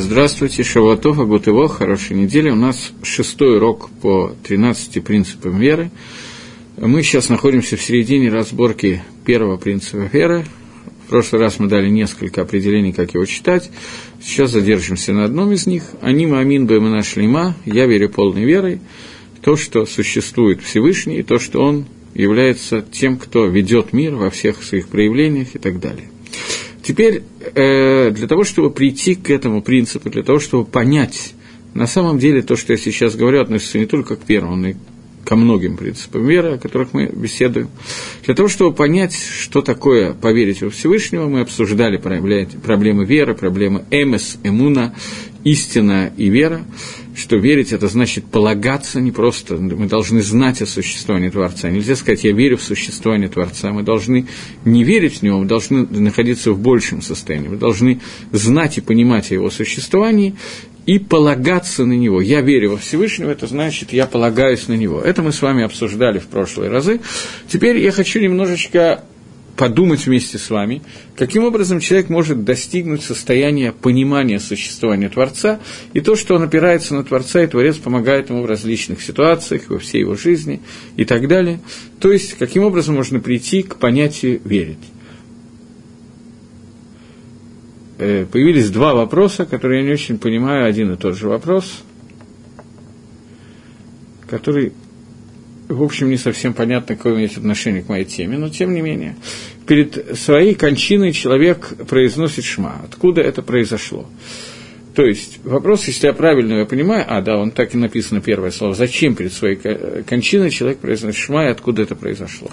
Здравствуйте, Шавуатов, Агутево, хорошей недели. У нас шестой урок по 13 принципам веры. Мы сейчас находимся в середине разборки первого принципа веры. В прошлый раз мы дали несколько определений, как его читать. Сейчас задержимся на одном из них. Аним Амин Бэмена Шлима, я верю полной верой, то, что существует Всевышний, и то, что Он является тем, кто ведет мир во всех своих проявлениях и так далее. Теперь э, для того, чтобы прийти к этому принципу, для того, чтобы понять, на самом деле то, что я сейчас говорю, относится не только к первому, но и ко многим принципам веры, о которых мы беседуем. Для того, чтобы понять, что такое поверить во Всевышнего, мы обсуждали проблемы веры, проблемы эмес, эмуна, истина и вера что верить это значит полагаться не просто, мы должны знать о существовании Творца. Нельзя сказать, я верю в существование Творца. Мы должны не верить в него, мы должны находиться в большем состоянии. Мы должны знать и понимать о его существовании и полагаться на него. Я верю во Всевышнего, это значит, я полагаюсь на него. Это мы с вами обсуждали в прошлые разы. Теперь я хочу немножечко подумать вместе с вами, каким образом человек может достигнуть состояния понимания существования Творца и то, что он опирается на Творца, и Творец помогает ему в различных ситуациях, во всей его жизни и так далее. То есть, каким образом можно прийти к понятию «верить». Э, появились два вопроса, которые я не очень понимаю, один и тот же вопрос, который в общем, не совсем понятно, какое имеет отношение к моей теме, но тем не менее. Перед своей кончиной человек произносит шма. Откуда это произошло? То есть вопрос, если я правильно его понимаю, а, да, он так и написано первое слово, зачем перед своей кончиной человек произносит шма, и откуда это произошло.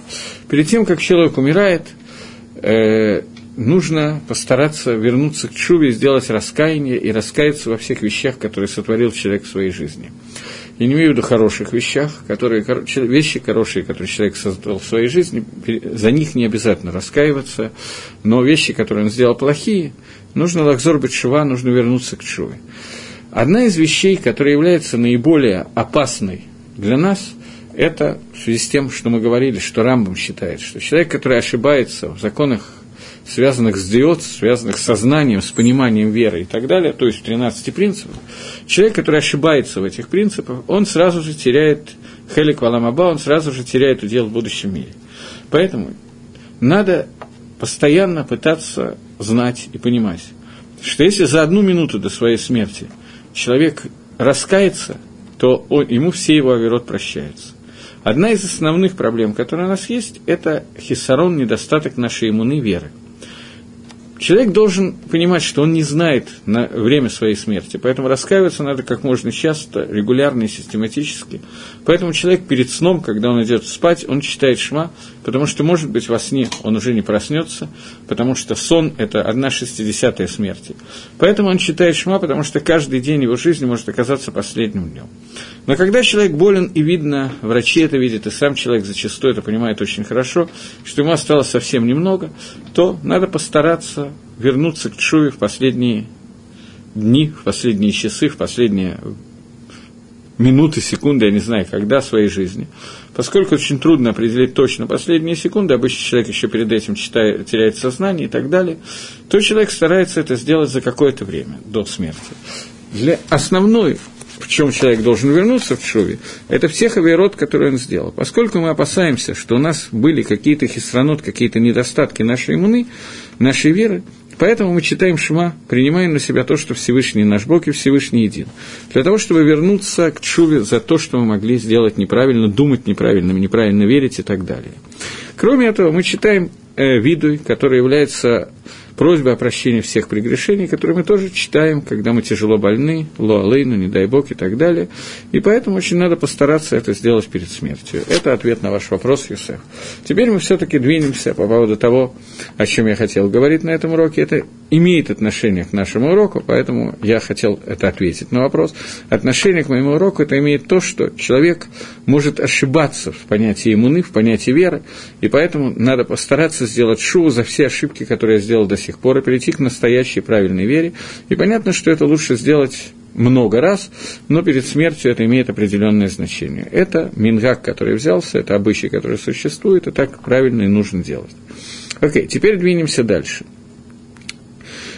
Перед тем, как человек умирает, э, нужно постараться вернуться к чуве, сделать раскаяние и раскаяться во всех вещах, которые сотворил человек в своей жизни. Я не имею в виду хороших вещах, которые, вещи хорошие, которые человек создал в своей жизни, за них не обязательно раскаиваться, но вещи, которые он сделал плохие, нужно лакзор шува, нужно вернуться к чуве. Одна из вещей, которая является наиболее опасной для нас, это в связи с тем, что мы говорили, что Рамбам считает, что человек, который ошибается в законах связанных с диод, связанных с сознанием, с пониманием веры и так далее, то есть в 13 принципах, человек, который ошибается в этих принципах, он сразу же теряет хелик валамаба, он сразу же теряет удел в будущем мире. Поэтому надо постоянно пытаться знать и понимать, что если за одну минуту до своей смерти человек раскается, то он, ему все его оверот прощаются. Одна из основных проблем, которая у нас есть, это хиссарон, недостаток нашей иммуны веры – Человек должен понимать, что он не знает на время своей смерти, поэтому раскаиваться надо как можно часто, регулярно и систематически. Поэтому человек перед сном, когда он идет спать, он читает шма, потому что, может быть, во сне он уже не проснется, потому что сон – это одна шестидесятая смерти. Поэтому он читает шма, потому что каждый день его жизни может оказаться последним днем. Но когда человек болен, и видно, врачи это видят, и сам человек зачастую это понимает очень хорошо, что ему осталось совсем немного, то надо постараться вернуться к Чуве в последние дни, в последние часы, в последние минуты, секунды, я не знаю, когда своей жизни. Поскольку очень трудно определить точно последние секунды, обычно человек еще перед этим читает, теряет сознание и так далее, то человек старается это сделать за какое-то время, до смерти. Для основной в чем человек должен вернуться в Шуве, это в тех авиарод, которые он сделал. Поскольку мы опасаемся, что у нас были какие-то хистранот, какие-то недостатки нашей иммуны, нашей веры, Поэтому мы читаем Шма, принимаем на себя то, что Всевышний наш Бог и Всевышний един. Для того, чтобы вернуться к Чуве за то, что мы могли сделать неправильно, думать неправильно, неправильно верить и так далее. Кроме этого, мы читаем э, виду, который является просьбы о прощении всех прегрешений, которые мы тоже читаем, когда мы тяжело больны, лоалейну, не дай бог и так далее. И поэтому очень надо постараться это сделать перед смертью. Это ответ на ваш вопрос, Юсеф. Теперь мы все-таки двинемся по поводу того, о чем я хотел говорить на этом уроке. Это имеет отношение к нашему уроку, поэтому я хотел это ответить на вопрос. Отношение к моему уроку это имеет то, что человек может ошибаться в понятии иммуны, в понятии веры, и поэтому надо постараться сделать шоу за все ошибки, которые я сделал до сих пор, и перейти к настоящей правильной вере. И понятно, что это лучше сделать много раз, но перед смертью это имеет определенное значение. Это мингак, который взялся, это обычай, который существует, и так правильно и нужно делать. Окей, теперь двинемся дальше.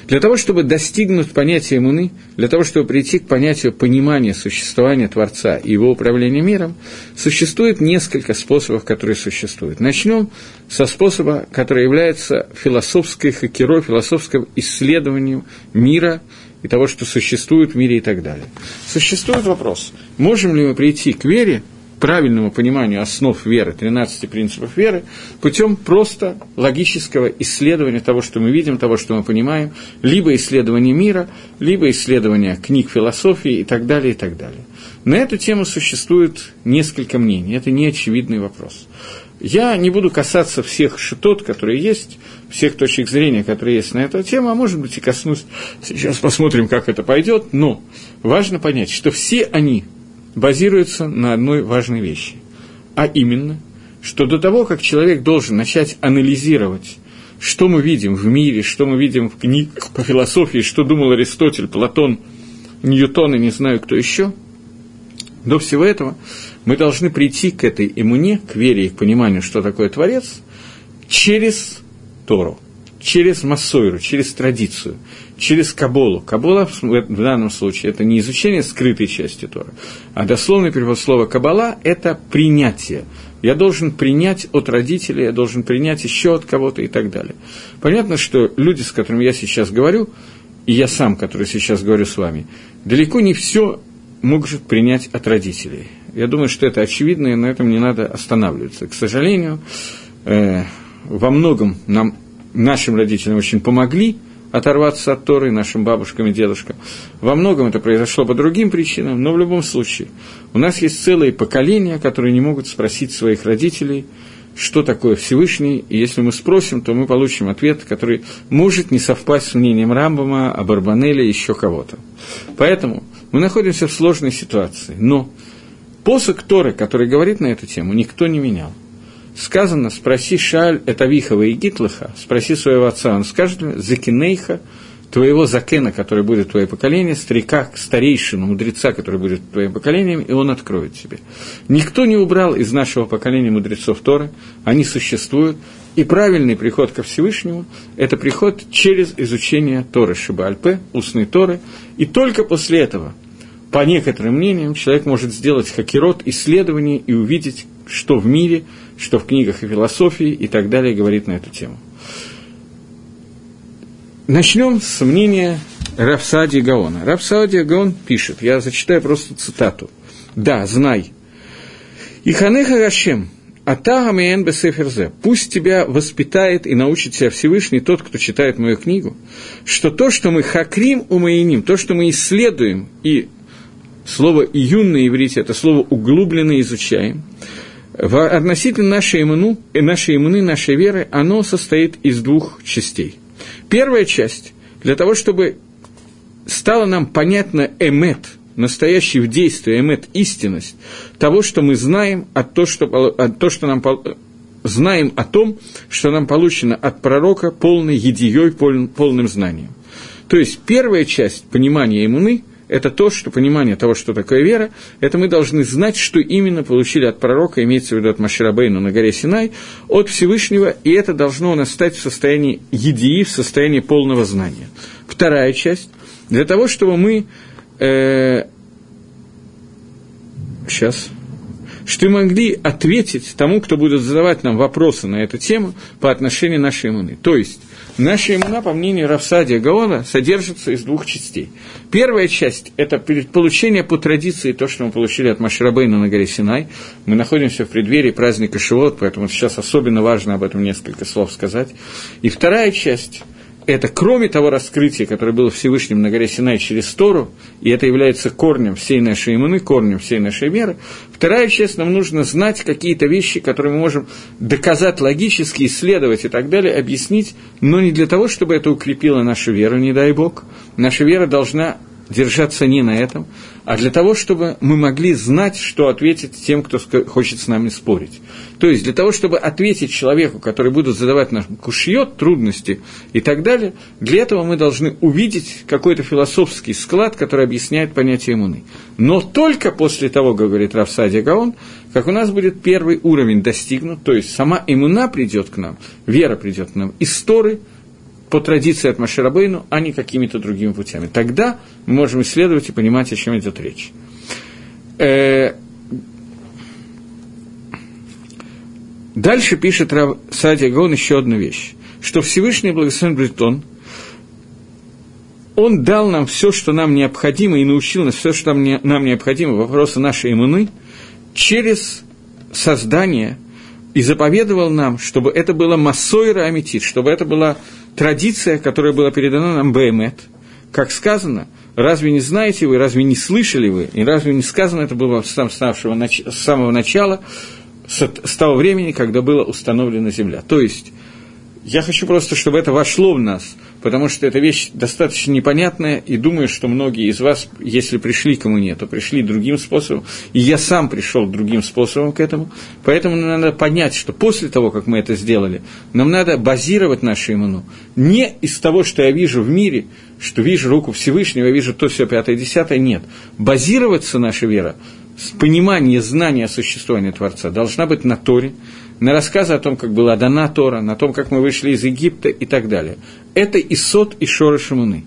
Для того, чтобы достигнуть понятия иммуны, для того, чтобы прийти к понятию понимания существования Творца и его управления миром, существует несколько способов, которые существуют. Начнем со способа, который является философской хакерой, философским исследованием мира и того, что существует в мире и так далее. Существует вопрос, можем ли мы прийти к вере, правильному пониманию основ веры, 13 принципов веры, путем просто логического исследования того, что мы видим, того, что мы понимаем, либо исследования мира, либо исследования книг философии и так далее, и так далее. На эту тему существует несколько мнений, это не очевидный вопрос. Я не буду касаться всех шитот, которые есть, всех точек зрения, которые есть на эту тему, а может быть и коснусь, сейчас посмотрим, как это пойдет, но важно понять, что все они базируется на одной важной вещи, а именно, что до того, как человек должен начать анализировать, что мы видим в мире, что мы видим в книгах по философии, что думал Аристотель, Платон, Ньютон и не знаю кто еще, до всего этого мы должны прийти к этой иммуне, к вере и к пониманию, что такое Творец, через Тору, через Массойру, через традицию, через Каболу. Кабола в данном случае это не изучение скрытой части Тора, а дословный перевод слова Кабала – это принятие. Я должен принять от родителей, я должен принять еще от кого-то и так далее. Понятно, что люди, с которыми я сейчас говорю, и я сам, который сейчас говорю с вами, далеко не все может принять от родителей. Я думаю, что это очевидно, и на этом не надо останавливаться. К сожалению, э, во многом нам, нашим родителям очень помогли – оторваться от Торы нашим бабушкам и дедушкам. Во многом это произошло по другим причинам, но в любом случае у нас есть целые поколения, которые не могут спросить своих родителей, что такое Всевышний, и если мы спросим, то мы получим ответ, который может не совпасть с мнением Рамбама, Абарбанеля, еще кого-то. Поэтому мы находимся в сложной ситуации, но посох Торы, который говорит на эту тему, никто не менял сказано, спроси Шаль это Вихова и Гитлаха, спроси своего отца, он скажет, Закинейха, твоего закена, который будет твое поколение, старика, старейшину, мудреца, который будет твоим поколением, и он откроет тебе. Никто не убрал из нашего поколения мудрецов Торы, они существуют, и правильный приход ко Всевышнему – это приход через изучение Торы Шибальпе, устной Торы, и только после этого, по некоторым мнениям, человек может сделать хакерот, исследование и увидеть, что в мире – что в книгах и философии и так далее говорит на эту тему. Начнем с мнения Рафсади Гаона. Рафсади Гаон пишет, я зачитаю просто цитату. «Да, знай, и ханеха Гашем, Ата Амиен Бесеферзе, пусть тебя воспитает и научит тебя Всевышний тот, кто читает мою книгу, что то, что мы хакрим умаиним, то, что мы исследуем, и слово «июн» на иврите – это слово «углубленно изучаем», относительно нашей иммуны, нашей иммуны, нашей веры, оно состоит из двух частей. Первая часть, для того, чтобы стало нам понятно эмет, настоящий в действии, эмет, истинность того, что мы знаем, от то, что, от то, что нам знаем о том, что нам получено от пророка полной едией, полным знанием. То есть первая часть понимания иммуны – это то, что понимание того, что такое вера, это мы должны знать, что именно получили от пророка, имеется в виду от Маширабейну на горе Синай, от Всевышнего, и это должно у нас стать в состоянии едии, в состоянии полного знания. Вторая часть, для того, чтобы мы... Э, сейчас что могли ответить тому, кто будет задавать нам вопросы на эту тему по отношению нашей иммуны. То есть, Наша имена, по мнению Равсадия Гаона, содержится из двух частей. Первая часть – это получение по традиции, то, что мы получили от Машрабейна на горе Синай. Мы находимся в преддверии праздника Шивот, поэтому сейчас особенно важно об этом несколько слов сказать. И вторая часть – это кроме того раскрытия, которое было Всевышним на горе Синай через Тору, и это является корнем всей нашей иммуны, корнем всей нашей веры, вторая часть, нам нужно знать какие-то вещи, которые мы можем доказать логически, исследовать и так далее, объяснить, но не для того, чтобы это укрепило нашу веру, не дай Бог. Наша вера должна держаться не на этом, а для того, чтобы мы могли знать, что ответить тем, кто хочет с нами спорить. То есть для того, чтобы ответить человеку, который будет задавать нам кушьет, трудности и так далее, для этого мы должны увидеть какой-то философский склад, который объясняет понятие иммуны. Но только после того, как говорит Рафсадия Гаон, как у нас будет первый уровень достигнут, то есть сама иммуна придет к нам, вера придет к нам из Торы, по традиции от Маширабейну, а не какими-то другими путями. Тогда мы можем исследовать и понимать, о чем идет речь. Э, дальше пишет Рав Садия Гон еще одну вещь, что Всевышний Благословен Бретон, он дал нам все, что нам необходимо, и научил нас все, что нам, не, нам необходимо, вопросы нашей иммуны, через создание и заповедовал нам, чтобы это было массойра амитит, чтобы это была традиция, которая была передана нам Баймет. Как сказано, разве не знаете вы, разве не слышали вы, и разве не сказано это было с самого начала, с того времени, когда была установлена земля. То есть, я хочу просто, чтобы это вошло в нас – потому что эта вещь достаточно непонятная, и думаю, что многие из вас, если пришли ко мне, то пришли другим способом, и я сам пришел другим способом к этому, поэтому нам надо понять, что после того, как мы это сделали, нам надо базировать нашу иммуну. Не из того, что я вижу в мире, что вижу руку Всевышнего, вижу то, все пятое, десятое, нет. Базироваться наша вера с понимания, знания существования Творца должна быть на Торе, на рассказы о том, как была дана Тора, на том, как мы вышли из Египта и так далее. Это Исот и Шора Шамуны.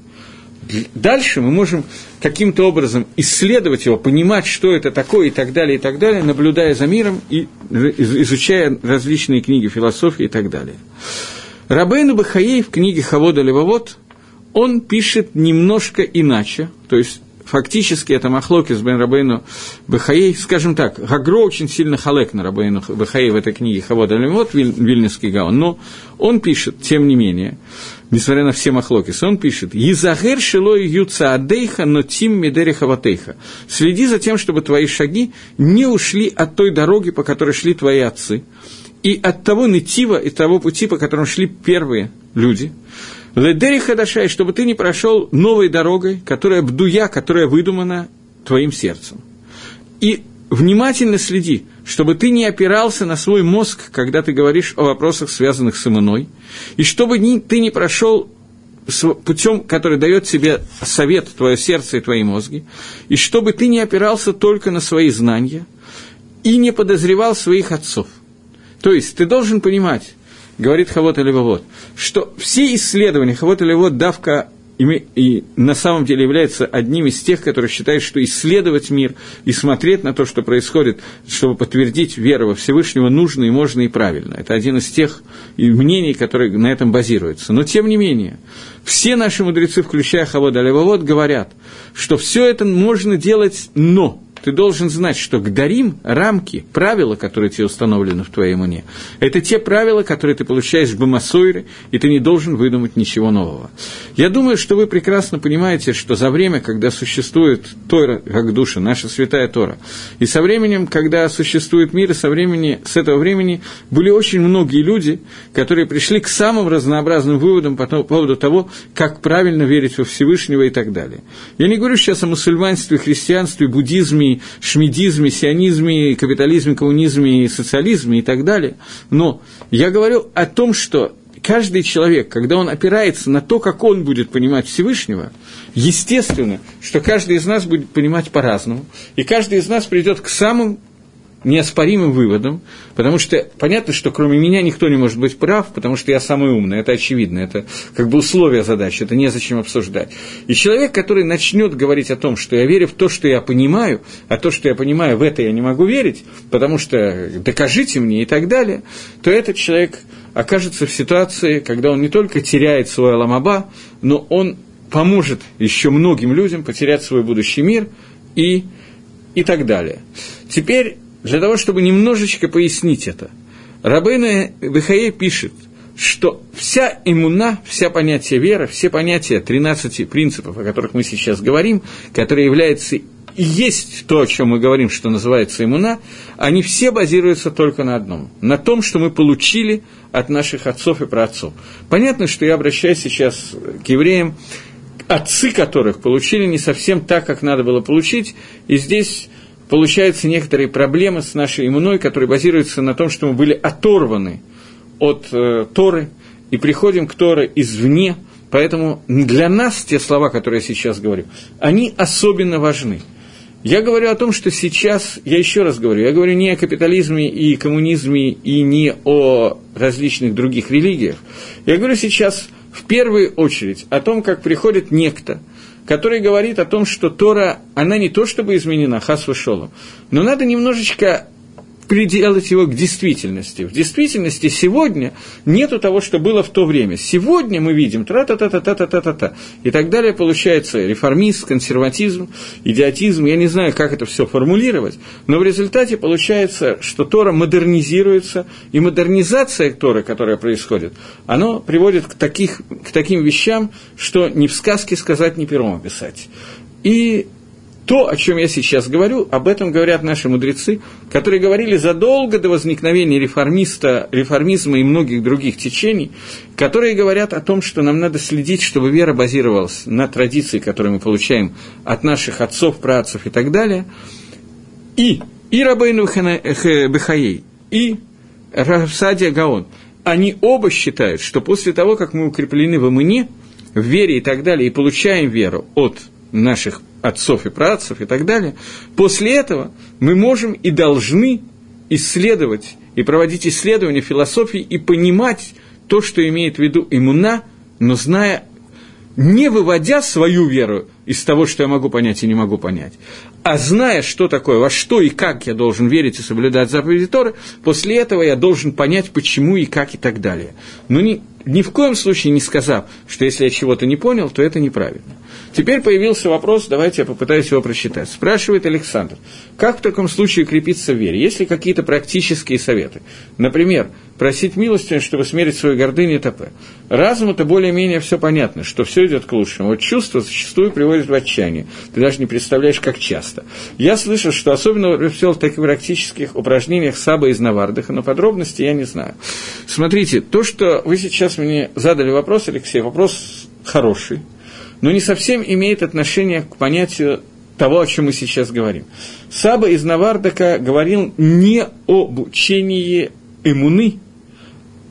Дальше мы можем каким-то образом исследовать его, понимать, что это такое и так далее, и так далее, наблюдая за миром и изучая различные книги философии и так далее. Рабейну Бахаей в книге Хавода Левовод он пишет немножко иначе, то есть фактически это Махлоки с Бен Рабейну Бехаей, скажем так, Гагро очень сильно халек на Рабейну Бехаей в этой книге Хавод Алимот, Вильнинский Гаон, но он пишет, тем не менее, несмотря на все Махлокис, он пишет, «Езагер шилой юца адейха, но тим медериха ватейха». Следи за тем, чтобы твои шаги не ушли от той дороги, по которой шли твои отцы, и от того нытива, и того пути, по которому шли первые люди – Ледери Хадашай, чтобы ты не прошел новой дорогой, которая бдуя, которая выдумана твоим сердцем. И внимательно следи, чтобы ты не опирался на свой мозг, когда ты говоришь о вопросах, связанных с иммуной, и чтобы ты не прошел путем, который дает тебе совет, твое сердце и твои мозги, и чтобы ты не опирался только на свои знания и не подозревал своих отцов. То есть ты должен понимать, говорит Хавот Левовод, что все исследования Хавот Левовод давка и, и на самом деле является одним из тех, которые считают, что исследовать мир и смотреть на то, что происходит, чтобы подтвердить веру во Всевышнего, нужно и можно и правильно. Это один из тех мнений, которые на этом базируются. Но тем не менее, все наши мудрецы, включая Хавода Левовод, говорят, что все это можно делать, но ты должен знать, что гдарим, рамки, правила, которые тебе установлены в твоей иммуне, это те правила, которые ты получаешь в Бамасойре, и ты не должен выдумать ничего нового. Я думаю, что вы прекрасно понимаете, что за время, когда существует Тора, как душа, наша святая Тора, и со временем, когда существует мир, и со времени, с этого времени были очень многие люди, которые пришли к самым разнообразным выводам по поводу того, как правильно верить во Всевышнего и так далее. Я не говорю сейчас о мусульманстве, христианстве, буддизме, шмидизме, сионизме, капитализме, коммунизме, социализме и так далее. Но я говорю о том, что каждый человек, когда он опирается на то, как он будет понимать Всевышнего, естественно, что каждый из нас будет понимать по-разному, и каждый из нас придет к самым неоспоримым выводом, потому что понятно, что кроме меня никто не может быть прав, потому что я самый умный, это очевидно, это как бы условие задачи, это незачем обсуждать. И человек, который начнет говорить о том, что я верю в то, что я понимаю, а то, что я понимаю, в это я не могу верить, потому что докажите мне и так далее, то этот человек окажется в ситуации, когда он не только теряет свой аламаба, но он поможет еще многим людям потерять свой будущий мир и, и так далее. Теперь для того, чтобы немножечко пояснить это, Рабейна Бехае пишет, что вся иммуна, вся понятие веры, все понятия 13 принципов, о которых мы сейчас говорим, которые являются и есть то, о чем мы говорим, что называется иммуна, они все базируются только на одном, на том, что мы получили от наших отцов и праотцов. Понятно, что я обращаюсь сейчас к евреям, отцы которых получили не совсем так, как надо было получить, и здесь получаются некоторые проблемы с нашей иммуной, которые базируются на том, что мы были оторваны от э, Торы и приходим к Торе извне. Поэтому для нас те слова, которые я сейчас говорю, они особенно важны. Я говорю о том, что сейчас, я еще раз говорю, я говорю не о капитализме и коммунизме и не о различных других религиях. Я говорю сейчас в первую очередь о том, как приходит некто, который говорит о том, что Тора, она не то чтобы изменена, хас вышелу, но надо немножечко приделать его к действительности. В действительности сегодня нету того, что было в то время. Сегодня мы видим тра-та-та-та-та-та-та-та. И так далее получается реформизм, консерватизм, идиотизм. Я не знаю, как это все формулировать, но в результате получается, что Тора модернизируется, и модернизация Торы, которая происходит, она приводит к, таких, к таким вещам, что ни в сказке сказать, ни пером описать. И то, о чем я сейчас говорю, об этом говорят наши мудрецы, которые говорили задолго до возникновения реформиста, реформизма и многих других течений, которые говорят о том, что нам надо следить, чтобы вера базировалась на традиции, которые мы получаем от наших отцов, праотцев и так далее. И, и Рабейну Бехаей, и Равсадия Гаон, они оба считают, что после того, как мы укреплены в имыне, в вере и так далее, и получаем веру от наших отцов и праотцев и так далее, после этого мы можем и должны исследовать и проводить исследования философии и понимать то, что имеет в виду иммуна, но зная, не выводя свою веру из того, что я могу понять и не могу понять, а зная, что такое, во что и как я должен верить и соблюдать заповеди Торы, после этого я должен понять, почему и как и так далее. Но ни, ни в коем случае не сказав, что если я чего-то не понял, то это неправильно. Теперь появился вопрос, давайте я попытаюсь его прочитать. Спрашивает Александр, как в таком случае укрепиться в вере? Есть ли какие-то практические советы? Например, просить милостыню, чтобы смерить свою гордыню и т.п. Разуму-то более-менее все понятно, что все идет к лучшему. Вот чувство зачастую приводит в отчаяние. Ты даже не представляешь, как часто. Я слышал, что особенно все в таких практических упражнениях Саба из Навардаха, но подробности я не знаю. Смотрите, то, что вы сейчас мне задали вопрос, Алексей, вопрос хороший но не совсем имеет отношение к понятию того, о чем мы сейчас говорим. Саба из Навардака говорил не об учении эмуны,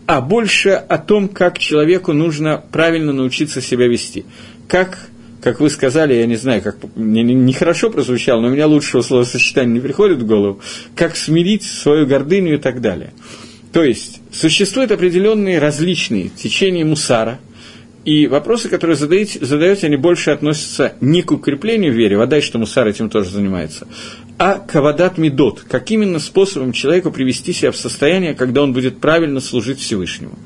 а больше о том, как человеку нужно правильно научиться себя вести. Как, как вы сказали, я не знаю, как нехорошо не, не прозвучало, но у меня лучшего словосочетания не приходит в голову, как смирить свою гордыню и так далее. То есть, существуют определенные различные течения мусара – и вопросы, которые задаете, задаете, они больше относятся не к укреплению в вере, вода, что Мусар этим тоже занимается, а к авадат медот, как именно способом человеку привести себя в состояние, когда он будет правильно служить Всевышнему.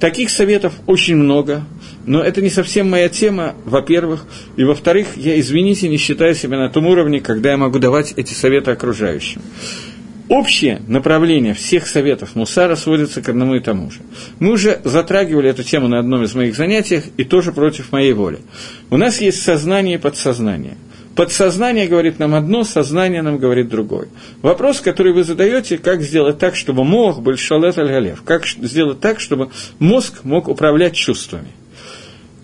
Таких советов очень много, но это не совсем моя тема, во-первых, и во-вторых, я, извините, не считаю себя на том уровне, когда я могу давать эти советы окружающим. Общее направление всех советов Мусара сводится к одному и тому же. Мы уже затрагивали эту тему на одном из моих занятий, и тоже против моей воли. У нас есть сознание и подсознание. Подсознание говорит нам одно, сознание нам говорит другое. Вопрос, который вы задаете, как сделать так, чтобы мозг был шалет аль как сделать так, чтобы мозг мог управлять чувствами –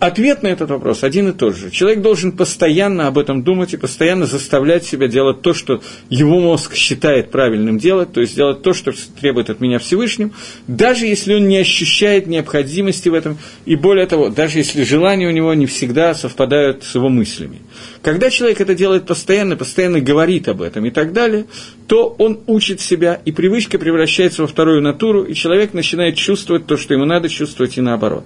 Ответ на этот вопрос один и тот же. Человек должен постоянно об этом думать и постоянно заставлять себя делать то, что его мозг считает правильным делать, то есть делать то, что требует от меня Всевышним, даже если он не ощущает необходимости в этом, и более того, даже если желания у него не всегда совпадают с его мыслями. Когда человек это делает постоянно, постоянно говорит об этом и так далее, то он учит себя, и привычка превращается во вторую натуру, и человек начинает чувствовать то, что ему надо чувствовать, и наоборот.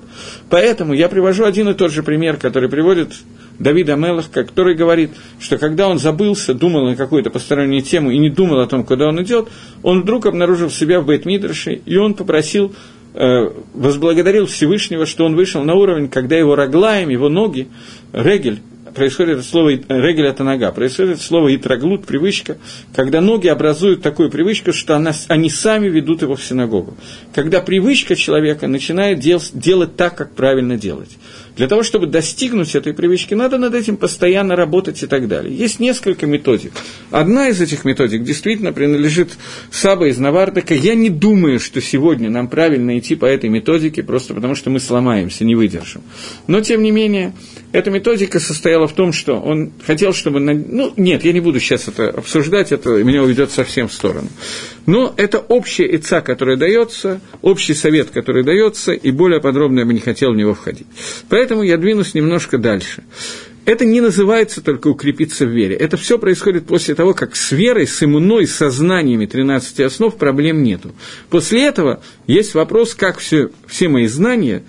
Поэтому я привожу один и тот же пример, который приводит Давид Амелах, который говорит, что когда он забылся, думал на какую-то постороннюю тему и не думал о том, куда он идет, он вдруг обнаружил себя в Бейтмидрше, и он попросил э, возблагодарил Всевышнего, что он вышел на уровень, когда его роглаем, его ноги, регель, происходит это слово регель это нога, происходит слово итроглут, привычка, когда ноги образуют такую привычку, что она, они сами ведут его в синагогу. Когда привычка человека начинает дел, делать так, как правильно делать. Для того, чтобы достигнуть этой привычки, надо над этим постоянно работать и так далее. Есть несколько методик. Одна из этих методик действительно принадлежит Саба из Навардака. Я не думаю, что сегодня нам правильно идти по этой методике, просто потому что мы сломаемся, не выдержим. Но, тем не менее, эта методика состояла в том, что он хотел, чтобы... Ну, нет, я не буду сейчас это обсуждать, это меня уведет совсем в сторону. Но это общая ица, которая дается, общий совет, который дается, и более подробно я бы не хотел в него входить. Поэтому я двинусь немножко дальше. Это не называется только укрепиться в вере. Это все происходит после того, как с верой, с иммуной, с сознаниями 13 основ проблем нету. После этого есть вопрос, как все, все мои знания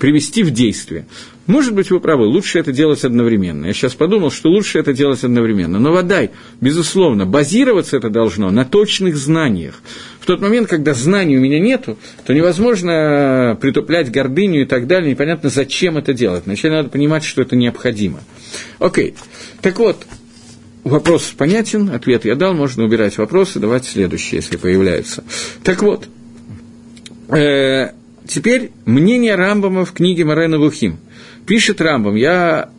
привести в действие. Может быть, вы правы, лучше это делать одновременно. Я сейчас подумал, что лучше это делать одновременно. Но водай, безусловно, базироваться это должно на точных знаниях. В тот момент, когда знаний у меня нету, то невозможно притуплять гордыню и так далее, непонятно, зачем это делать. Вначале надо понимать, что это необходимо. Окей. Так вот, вопрос понятен, ответ я дал, можно убирать вопросы, давать следующие, если появляются. Так вот, э, теперь мнение Рамбама в книге Марена Лухим. Пишет Рамбам, я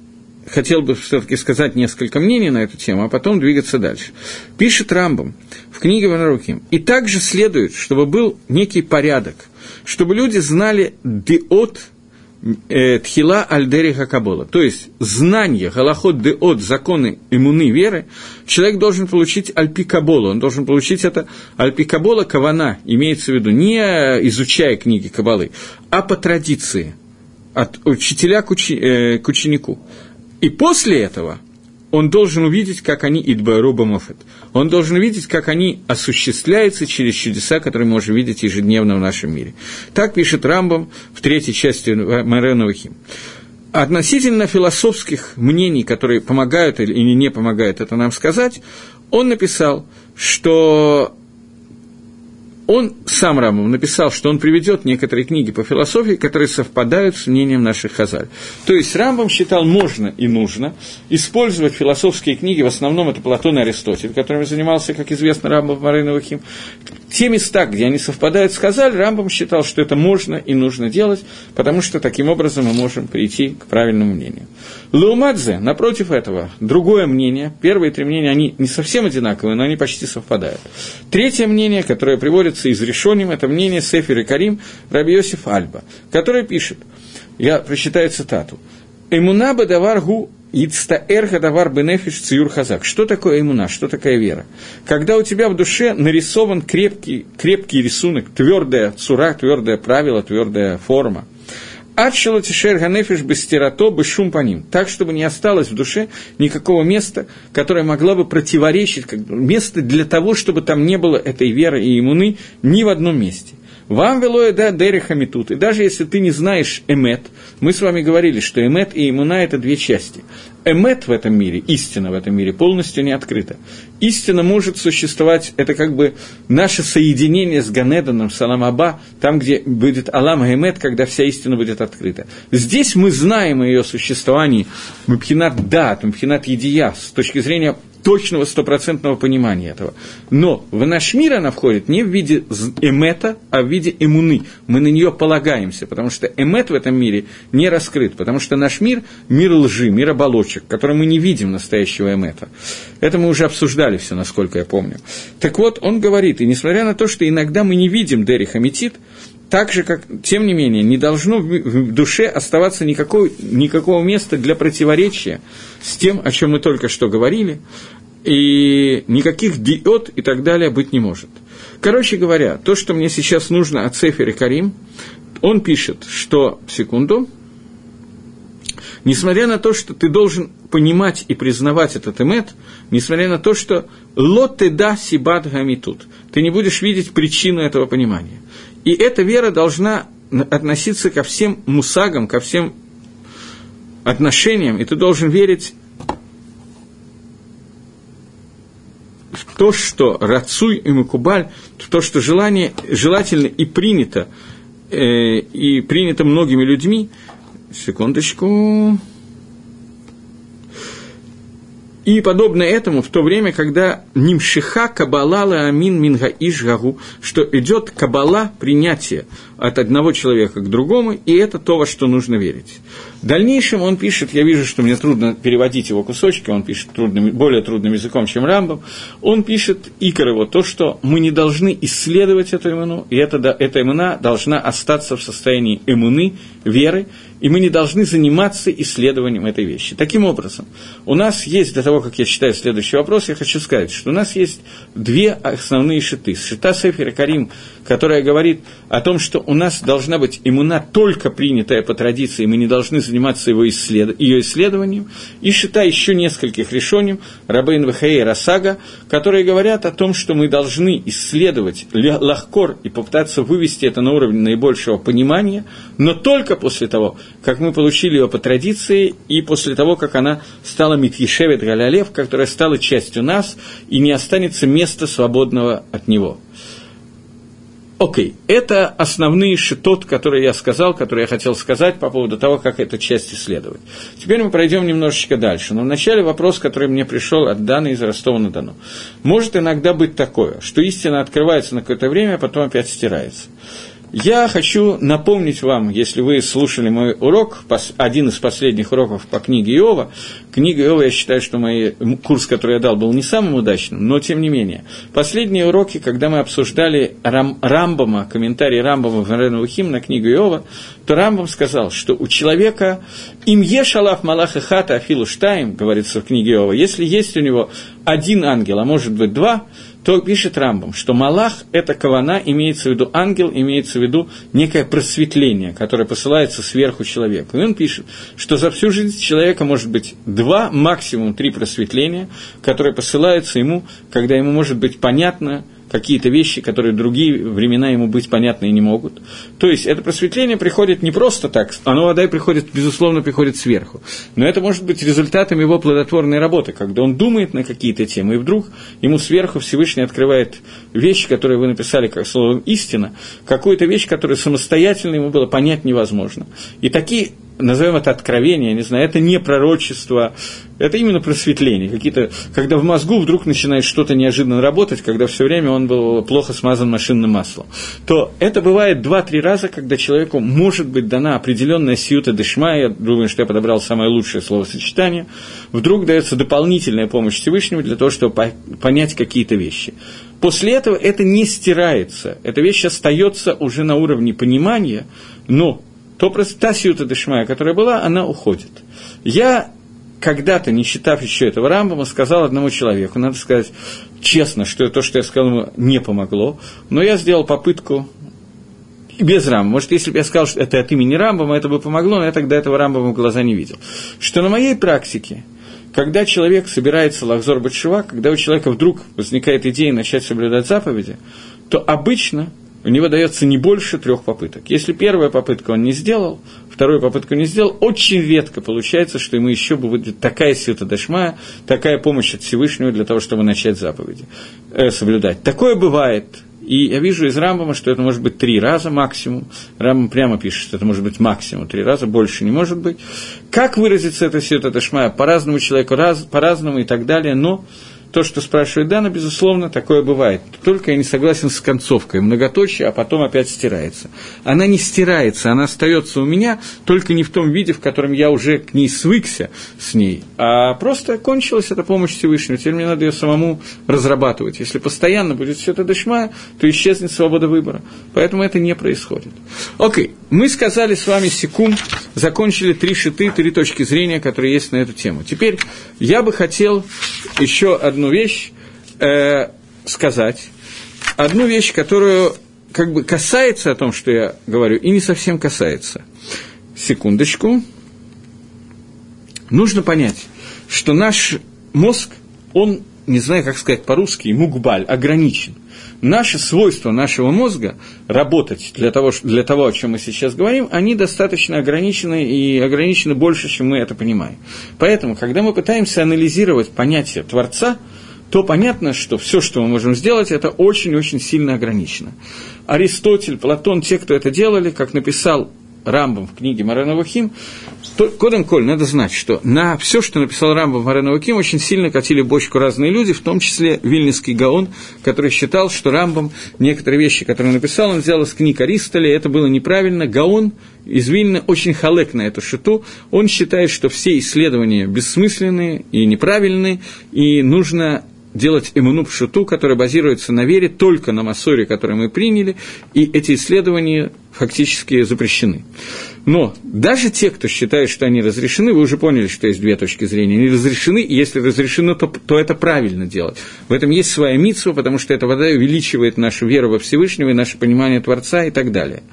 хотел бы все-таки сказать несколько мнений на эту тему, а потом двигаться дальше. Пишет Рамбам в книге Ванарухим. И также следует, чтобы был некий порядок, чтобы люди знали диот тхила альдери хакабола. То есть знание, галахот деот, законы иммуны веры, человек должен получить альпикабола, он должен получить это альпикабола кавана, имеется в виду не изучая книги кабалы, а по традиции, от учителя к, учи, э, к ученику. И после этого он должен увидеть, как они идбаруба мофет. Он должен увидеть, как они осуществляются через чудеса, которые мы можем видеть ежедневно в нашем мире. Так пишет Рамбам в третьей части Марена Вахим. Относительно философских мнений, которые помогают или не помогают это нам сказать, он написал, что он сам Рамов написал, что он приведет некоторые книги по философии, которые совпадают с мнением наших хазаль. То есть Рамбам считал можно и нужно использовать философские книги, в основном это Платон и Аристотель, которыми занимался, как известно, Рамбам Марыновахим, те места, где они совпадают с Хазаль, Рамбам считал, что это можно и нужно делать, потому что таким образом мы можем прийти к правильному мнению. Лаумадзе, напротив этого, другое мнение, первые три мнения, они не совсем одинаковые, но они почти совпадают. Третье мнение, которое приводится из решением, это мнение Сефер и Карим Рабиосиф Альба, который пишет, я прочитаю цитату, «Эмуна бадавар гу Ицтаэр хадавар бенефиш циюр хазак. Что такое иммуна, что такая вера? Когда у тебя в душе нарисован крепкий, крепкий рисунок, твердая цура, твердое правило, твердая форма. Адшила тишер ганефиш бестерато бешум по ним. Так, чтобы не осталось в душе никакого места, которое могло бы противоречить, как, место для того, чтобы там не было этой веры и иммуны ни в одном месте. Вам велое да дерехами тут. И даже если ты не знаешь эмет, мы с вами говорили, что эмет и иммуна – это две части. Эмет в этом мире, истина в этом мире полностью не открыта. Истина может существовать, это как бы наше соединение с Ганеданом, Саламаба, там, где будет Алам Эмет, когда вся истина будет открыта. Здесь мы знаем о ее существовании, Мпхинат Дат, Мпхинат Едия, с точки зрения точного стопроцентного понимания этого. Но в наш мир она входит не в виде эмета, а в виде эмуны. Мы на нее полагаемся, потому что эмет в этом мире не раскрыт, потому что наш мир – мир лжи, мир оболочек, в котором мы не видим настоящего эмета. Это мы уже обсуждали все, насколько я помню. Так вот, он говорит, и несмотря на то, что иногда мы не видим Дерих Аметит, так же, как, тем не менее, не должно в душе оставаться никакого, никакого места для противоречия с тем, о чем мы только что говорили, и никаких диод и так далее быть не может. Короче говоря, то, что мне сейчас нужно от Сефери Карим, он пишет, что, секунду, несмотря на то, что ты должен понимать и признавать этот эмет, несмотря на то, что лоты да сибат гамитут, ты не будешь видеть причину этого понимания. И эта вера должна относиться ко всем мусагам, ко всем отношениям, и ты должен верить в то, что рацуй и макубаль, в то, что желание, желательно и принято, э, и принято многими людьми, секундочку, и подобно этому в то время, когда нимшиха кабалала амин минга ишгагу, что идет кабала принятие от одного человека к другому, и это то, во что нужно верить. В дальнейшем он пишет, я вижу, что мне трудно переводить его кусочки, он пишет трудным, более трудным языком, чем Рамбом, он пишет икор его, то, что мы не должны исследовать эту иммуну, и эта, эта иммуна должна остаться в состоянии иммуны, веры, и мы не должны заниматься исследованием этой вещи. Таким образом, у нас есть, для того, как я читаю следующий вопрос, я хочу сказать, что у нас есть две основные шиты. Шита Сефера Карим, которая говорит о том, что у нас должна быть иммуна только принятая по традиции, мы не должны заниматься его исслед... ее исследованием, и считая еще нескольких решением, Рабейн Вахаэ и Расага, которые говорят о том, что мы должны исследовать лахкор и попытаться вывести это на уровень наибольшего понимания, но только после того, как мы получили ее по традиции, и после того, как она стала Митьешевет Галялев, которая стала частью нас, и не останется места свободного от него. Окей, okay. это основные шитот, которые я сказал, которые я хотел сказать по поводу того, как эту часть исследовать. Теперь мы пройдем немножечко дальше. Но вначале вопрос, который мне пришел от Даны из Ростова-на-Дону. Может иногда быть такое, что истина открывается на какое-то время, а потом опять стирается. Я хочу напомнить вам, если вы слушали мой урок, один из последних уроков по книге Иова, книга Иова, я считаю, что мой курс, который я дал, был не самым удачным, но тем не менее. Последние уроки, когда мы обсуждали Рам, Рамбама, комментарий Рамбама в Наренувахим на книгу Иова, то Рамбам сказал, что у человека им ешалав малаха хата афилу штаем, говорится в книге Иова, если есть у него один ангел, а может быть два, то пишет Рамбам, что Малах – это кавана, имеется в виду ангел, имеется в виду некое просветление, которое посылается сверху человеку. И он пишет, что за всю жизнь человека может быть два, максимум три просветления, которые посылаются ему, когда ему может быть понятно – какие-то вещи, которые в другие времена ему быть понятны и не могут. То есть это просветление приходит не просто так, оно вода приходит, безусловно, приходит сверху. Но это может быть результатом его плодотворной работы, когда он думает на какие-то темы, и вдруг ему сверху Всевышний открывает вещи, которые вы написали как словом «истина», какую-то вещь, которую самостоятельно ему было понять невозможно. И такие назовем это откровение, я не знаю, это не пророчество, это именно просветление. Какие-то, когда в мозгу вдруг начинает что-то неожиданно работать, когда все время он был плохо смазан машинным маслом, то это бывает два-три раза, когда человеку может быть дана определенная сиюта дешма, я думаю, что я подобрал самое лучшее словосочетание, вдруг дается дополнительная помощь Всевышнему для того, чтобы понять какие-то вещи. После этого это не стирается, эта вещь остается уже на уровне понимания, но то просто та сиюта дешмая, которая была, она уходит. Я когда-то, не считав еще этого Рамбама, сказал одному человеку, надо сказать честно, что то, что я сказал ему, не помогло, но я сделал попытку без Рамбама. Может, если бы я сказал, что это от имени Рамбама, это бы помогло, но я тогда этого Рамбама в глаза не видел. Что на моей практике, когда человек собирается лахзор батшева, когда у человека вдруг возникает идея начать соблюдать заповеди, то обычно у него дается не больше трех попыток. Если первая попытка он не сделал, вторую попытку не сделал, очень редко получается, что ему еще будет такая силта дашмая, такая помощь от Всевышнего для того, чтобы начать заповеди, э, соблюдать. Такое бывает. И я вижу из Рамбама, что это может быть три раза максимум. Рамбам прямо пишет, что это может быть максимум три раза, больше не может быть. Как выразится эта силта дашмая? По-разному человеку, раз, по-разному и так далее, но то, что спрашивает Дана, безусловно, такое бывает. Только я не согласен с концовкой, многоточие, а потом опять стирается. Она не стирается, она остается у меня, только не в том виде, в котором я уже к ней свыкся с ней, а просто кончилась эта помощь Всевышнего, теперь мне надо ее самому разрабатывать. Если постоянно будет все это дошмая, то исчезнет свобода выбора. Поэтому это не происходит. Окей, мы сказали с вами секунд, закончили три шиты, три точки зрения, которые есть на эту тему. Теперь я бы хотел еще одну вещь э, сказать, одну вещь, которую как бы касается о том, что я говорю, и не совсем касается. Секундочку. Нужно понять, что наш мозг, он, не знаю, как сказать по-русски, мугбаль, ограничен. Наши свойства нашего мозга работать для того, для того, о чем мы сейчас говорим, они достаточно ограничены и ограничены больше, чем мы это понимаем. Поэтому, когда мы пытаемся анализировать понятие Творца – то понятно, что все, что мы можем сделать, это очень-очень сильно ограничено. Аристотель, Платон, те, кто это делали, как написал Рамбом в книге Марена Вахим, то, Кодем Коль, надо знать, что на все, что написал Рамбом в Марена Вахим, очень сильно катили бочку разные люди, в том числе Вильнинский Гаон, который считал, что Рамбом некоторые вещи, которые он написал, он взял из книг Аристоля, это было неправильно. Гаон из Вильна очень халек на эту шиту. Он считает, что все исследования бессмысленные и неправильные, и нужно делать иммуну пшуту, которая базируется на вере только на массоре, который мы приняли, и эти исследования фактически запрещены. Но даже те, кто считает, что они разрешены, вы уже поняли, что есть две точки зрения, они разрешены, и если разрешено, то, то это правильно делать. В этом есть своя митсва, потому что эта вода увеличивает нашу веру во Всевышнего и наше понимание Творца и так далее.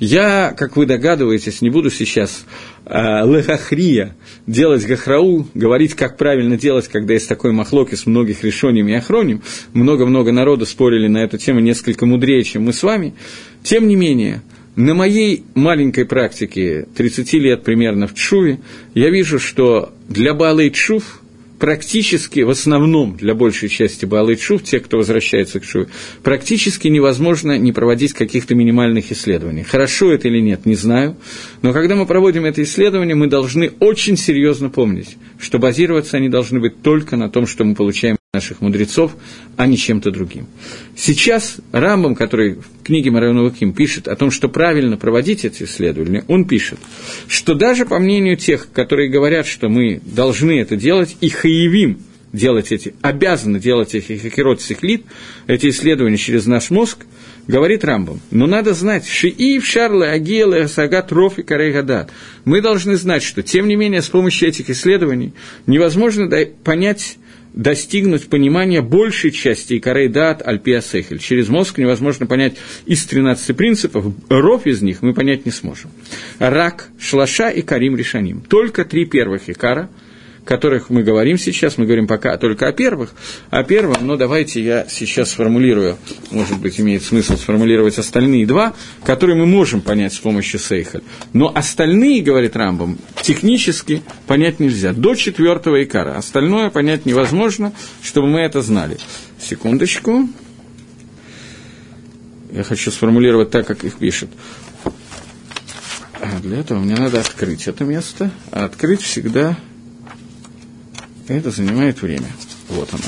Я, как вы догадываетесь, не буду сейчас лехахрия делать гахрау, говорить, как правильно делать, когда есть такой махлоки с многих решениями и охроним. Много-много народу спорили на эту тему несколько мудрее, чем мы с вами. Тем не менее, на моей маленькой практике, 30 лет примерно в Чуве, я вижу, что для Баалы Чув практически, в основном, для большей части Баалы Чув, те, кто возвращается к Чуве, практически невозможно не проводить каких-то минимальных исследований. Хорошо это или нет, не знаю, но когда мы проводим это исследование, мы должны очень серьезно помнить, что базироваться они должны быть только на том, что мы получаем наших мудрецов, а не чем-то другим. Сейчас Рамбам, который в книге Маравина Ким пишет о том, что правильно проводить эти исследования, он пишет, что даже по мнению тех, которые говорят, что мы должны это делать, и хаевим делать эти, обязаны делать эти хакерот сихлит, эти исследования через наш мозг, говорит Рамбам, но надо знать, шиив, шарлы, агилы, сагат, роф и карейгадат. Мы должны знать, что, тем не менее, с помощью этих исследований невозможно понять достигнуть понимания большей части Икарей Дат Альпия Сехель. Через мозг невозможно понять из 13 принципов, ров из них мы понять не сможем. Рак, Шлаша и Карим Решаним. Только три первых Икара – которых мы говорим сейчас, мы говорим пока только о первых, о первом, но давайте я сейчас сформулирую, может быть, имеет смысл сформулировать остальные два, которые мы можем понять с помощью Сейхаль. Но остальные, говорит Рамбом, технически понять нельзя, до четвертого икара. Остальное понять невозможно, чтобы мы это знали. Секундочку. Я хочу сформулировать так, как их пишет. А для этого мне надо открыть это место. А открыть всегда это занимает время. Вот оно.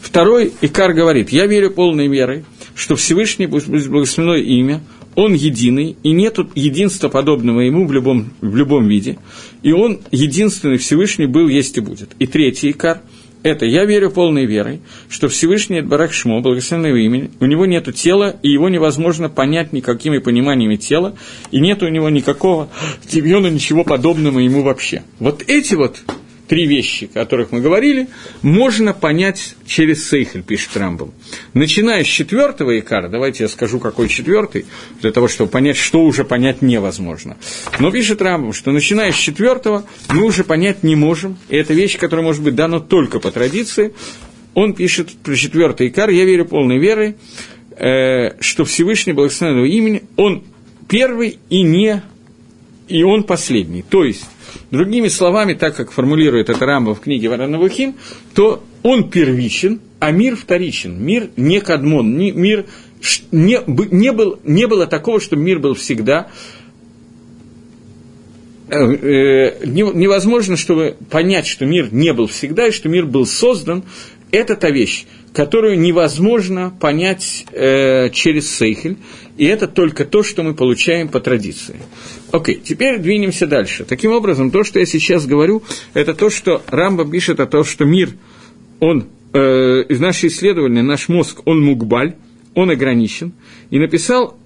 Второй Икар говорит, я верю полной верой, что Всевышний, будет благословено имя, он единый, и нет единства подобного ему в любом, в любом виде, и он единственный Всевышний был, есть и будет. И третий Икар – это «Я верю полной верой, что Всевышний – Барак Шмо, благословенное имя, у него нет тела, и его невозможно понять никакими пониманиями тела, и нет у него никакого тимьона, ничего подобного ему вообще». Вот эти вот три вещи, о которых мы говорили, можно понять через Сейхель, пишет Рамбом. Начиная с четвертого икара, давайте я скажу, какой четвертый, для того, чтобы понять, что уже понять невозможно. Но пишет Рамбом, что начиная с четвертого мы уже понять не можем, и это вещь, которая может быть дана только по традиции. Он пишет про четвертый икар, я верю полной верой, э, что Всевышний Благословенного имени, он первый и не и он последний. То есть, другими словами, так как формулирует это Рамба в книге Варанавухим, то он первичен, а мир вторичен. Мир не кадмон, не, мир не, не, был, не было такого, что мир был всегда. Э, э, невозможно, чтобы понять, что мир не был всегда, и что мир был создан, это та вещь, которую невозможно понять э, через Сейхель, и это только то, что мы получаем по традиции. Окей, теперь двинемся дальше. Таким образом, то, что я сейчас говорю, это то, что Рамба пишет о том, что мир, он, э, из нашего исследования, наш мозг, он мукбаль, он ограничен, и написал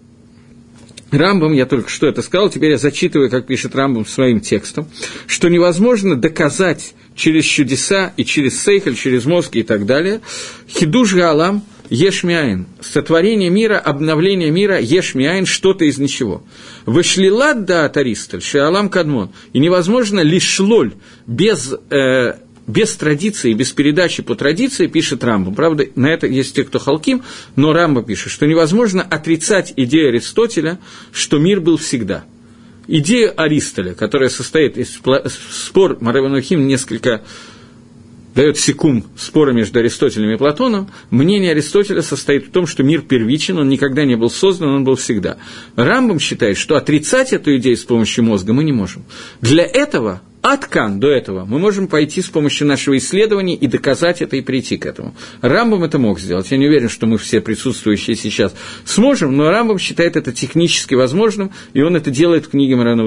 Рамбом, я только что это сказал, теперь я зачитываю, как пишет Рамбом своим текстом, что невозможно доказать через чудеса и через сейхаль, через мозг и так далее, хидуш галам ешмиаин, сотворение мира, обновление мира, ешмиаин, что-то из ничего. Вышлилат да атаристаль, шиалам кадмон, и невозможно лишь лоль, без э, без традиции, без передачи по традиции, пишет Рамба. Правда, на это есть те, кто халким, но Рамба пишет, что невозможно отрицать идею Аристотеля, что мир был всегда. Идея Аристоля, которая состоит из спор Мараванухим несколько дает секунд спора между Аристотелем и Платоном, мнение Аристотеля состоит в том, что мир первичен, он никогда не был создан, он был всегда. Рамбам считает, что отрицать эту идею с помощью мозга мы не можем. Для этого Аткан до этого мы можем пойти с помощью нашего исследования и доказать это и прийти к этому. Рамбам это мог сделать. Я не уверен, что мы все присутствующие сейчас сможем, но Рамбам считает это технически возможным, и он это делает в книге Марана.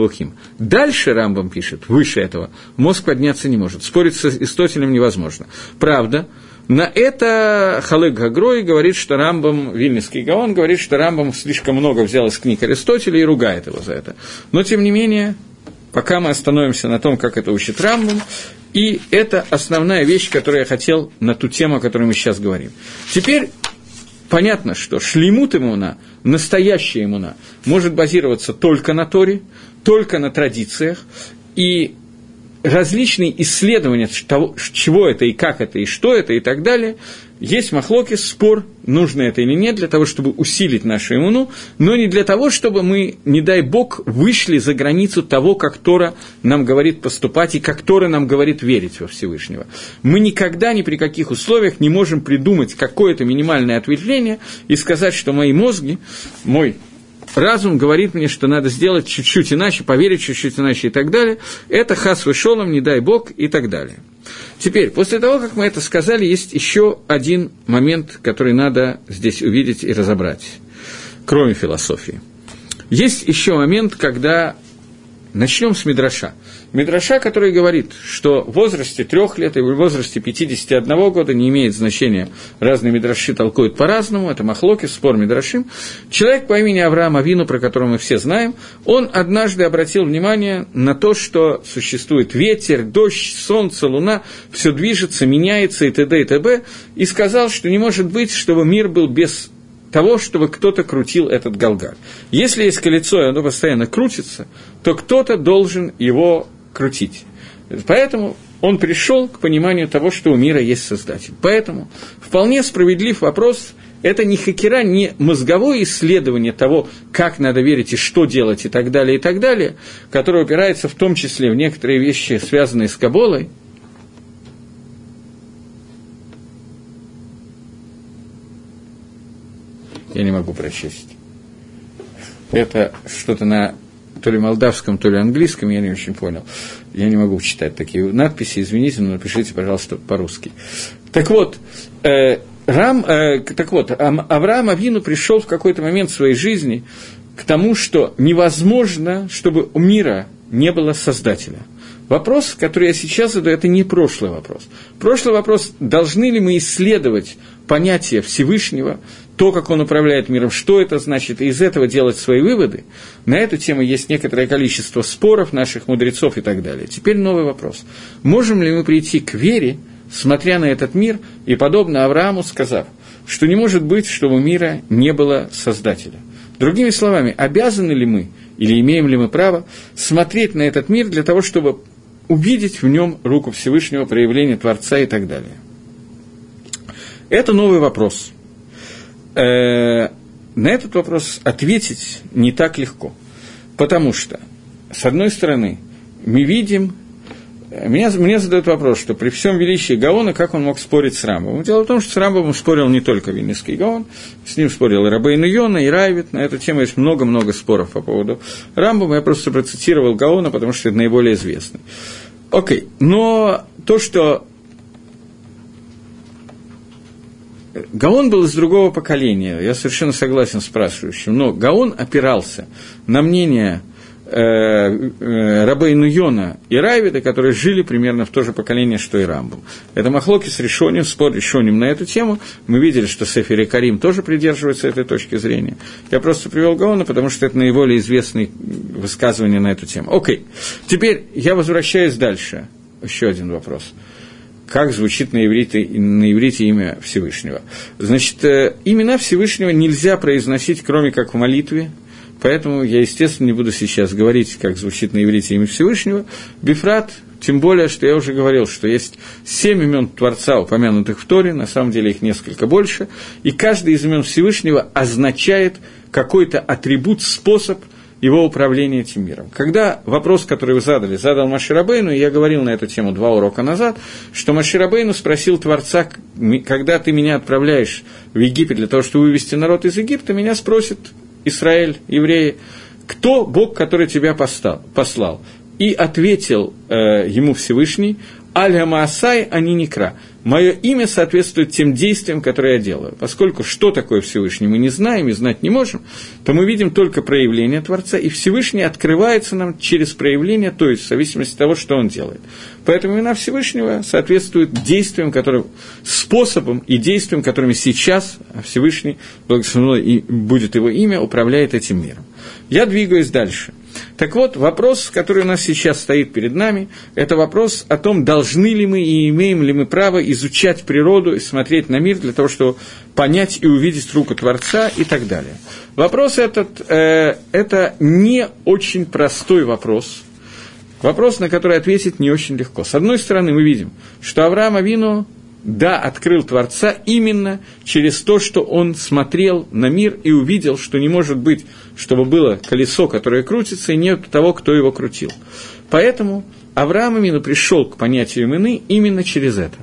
Дальше Рамбам пишет, выше этого, мозг подняться не может. Спорить с Аристотелем невозможно. Правда, на это Халык Гагрой говорит, что Рамбам, Вильнинский Гаон говорит, что Рамбам слишком много взял из книг Аристотеля и ругает его за это. Но, тем не менее, пока мы остановимся на том, как это учит Рамбам, и это основная вещь, которую я хотел на ту тему, о которой мы сейчас говорим. Теперь понятно, что шлемут иммуна, настоящая иммуна, может базироваться только на Торе, только на традициях, и различные исследования того, чего это и как это, и что это, и так далее, есть махлоки, спор, нужно это или нет, для того, чтобы усилить нашу иммуну, но не для того, чтобы мы, не дай бог, вышли за границу того, как Тора нам говорит поступать и как Тора нам говорит верить во Всевышнего. Мы никогда ни при каких условиях не можем придумать какое-то минимальное ответвление и сказать, что мои мозги, мой разум говорит мне, что надо сделать чуть-чуть иначе, поверить чуть-чуть иначе и так далее. Это хас вышелом, не дай бог и так далее. Теперь, после того, как мы это сказали, есть еще один момент, который надо здесь увидеть и разобрать, кроме философии. Есть еще момент, когда начнем с Мидраша – Мидраша, который говорит, что в возрасте трех лет и в возрасте 51 года не имеет значения, разные Мидраши толкуют по-разному, это Махлоки, спор Мидрашим, человек по имени Авраам Авину, про которого мы все знаем, он однажды обратил внимание на то, что существует ветер, дождь, солнце, луна, все движется, меняется и т.д. и т.б., и сказал, что не может быть, чтобы мир был без того, чтобы кто-то крутил этот галгар. Если есть колесо, и оно постоянно крутится, то кто-то должен его крутить. Поэтому он пришел к пониманию того, что у мира есть Создатель. Поэтому вполне справедлив вопрос, это не хакера, не мозговое исследование того, как надо верить и что делать и так далее, и так далее, которое упирается в том числе в некоторые вещи, связанные с Каболой. Я не могу прочесть. Это что-то на то ли молдавском, то ли английском, я не очень понял. Я не могу читать такие надписи, извините, но напишите, пожалуйста, по-русски. Так вот, э, Рам, э, так вот, Авраам Авину пришел в какой-то момент в своей жизни к тому, что невозможно, чтобы у мира не было создателя. Вопрос, который я сейчас задаю, это не прошлый вопрос. Прошлый вопрос, должны ли мы исследовать понятие Всевышнего, то, как он управляет миром, что это значит, и из этого делать свои выводы, на эту тему есть некоторое количество споров наших мудрецов и так далее. Теперь новый вопрос. Можем ли мы прийти к вере, смотря на этот мир, и подобно Аврааму сказав, что не может быть, чтобы мира не было Создателя? Другими словами, обязаны ли мы, или имеем ли мы право, смотреть на этот мир для того, чтобы увидеть в нем руку Всевышнего, проявление Творца и так далее? Это новый вопрос – э, на этот вопрос ответить не так легко. Потому что, с одной стороны, мы видим, меня, мне задают вопрос, что при всем величии Гаона, как он мог спорить с Рамбом? Дело в том, что с Рамбом спорил не только Вильнинский Гаон, с ним спорил и Рабейн Йона, и Райвит, на эту тему есть много-много споров по поводу Рамбома, я просто процитировал Гаона, потому что это наиболее известный. Окей, но то, что Гаон был из другого поколения, я совершенно согласен с спрашивающим, но Гаон опирался на мнение Рабейну Йона и Райвида, которые жили примерно в то же поколение, что и Рамбом. Это Махлоки с Решоним, спор Решоним на эту тему. Мы видели, что Сефер и Карим тоже придерживаются этой точки зрения. Я просто привел Гаона, потому что это наиболее известные высказывания на эту тему. Окей, теперь я возвращаюсь дальше. Еще один вопрос как звучит на иврите, на иврите имя Всевышнего. Значит, э, имена Всевышнего нельзя произносить, кроме как в молитве, поэтому я, естественно, не буду сейчас говорить, как звучит на иврите имя Всевышнего. Бифрат, тем более, что я уже говорил, что есть семь имен Творца, упомянутых в Торе, на самом деле их несколько больше, и каждый из имен Всевышнего означает какой-то атрибут, способ – его управления этим миром. Когда вопрос, который вы задали, задал Маширабейну, и я говорил на эту тему два урока назад, что Маширабейну спросил Творца, когда ты меня отправляешь в Египет для того, чтобы вывести народ из Египта, меня спросит Израиль, евреи, кто Бог, который тебя послал? И ответил э, ему Всевышний, Альга Маасай, они не кра. Мое имя соответствует тем действиям, которые я делаю. Поскольку что такое Всевышний мы не знаем и знать не можем, то мы видим только проявление Творца, и Всевышний открывается нам через проявление, то есть в зависимости от того, что он делает. Поэтому имена Всевышнего соответствуют действиям, которые, способам и действиям, которыми сейчас Всевышний, благословено и будет его имя, управляет этим миром. Я двигаюсь дальше – так вот, вопрос, который у нас сейчас стоит перед нами, это вопрос о том, должны ли мы и имеем ли мы право изучать природу и смотреть на мир для того, чтобы понять и увидеть руку Творца и так далее. Вопрос этот э, – это не очень простой вопрос, вопрос, на который ответить не очень легко. С одной стороны, мы видим, что Авраам Авину да, открыл Творца именно через то, что он смотрел на мир и увидел, что не может быть, чтобы было колесо, которое крутится, и нет того, кто его крутил. Поэтому Авраам именно пришел к понятию имени именно через это.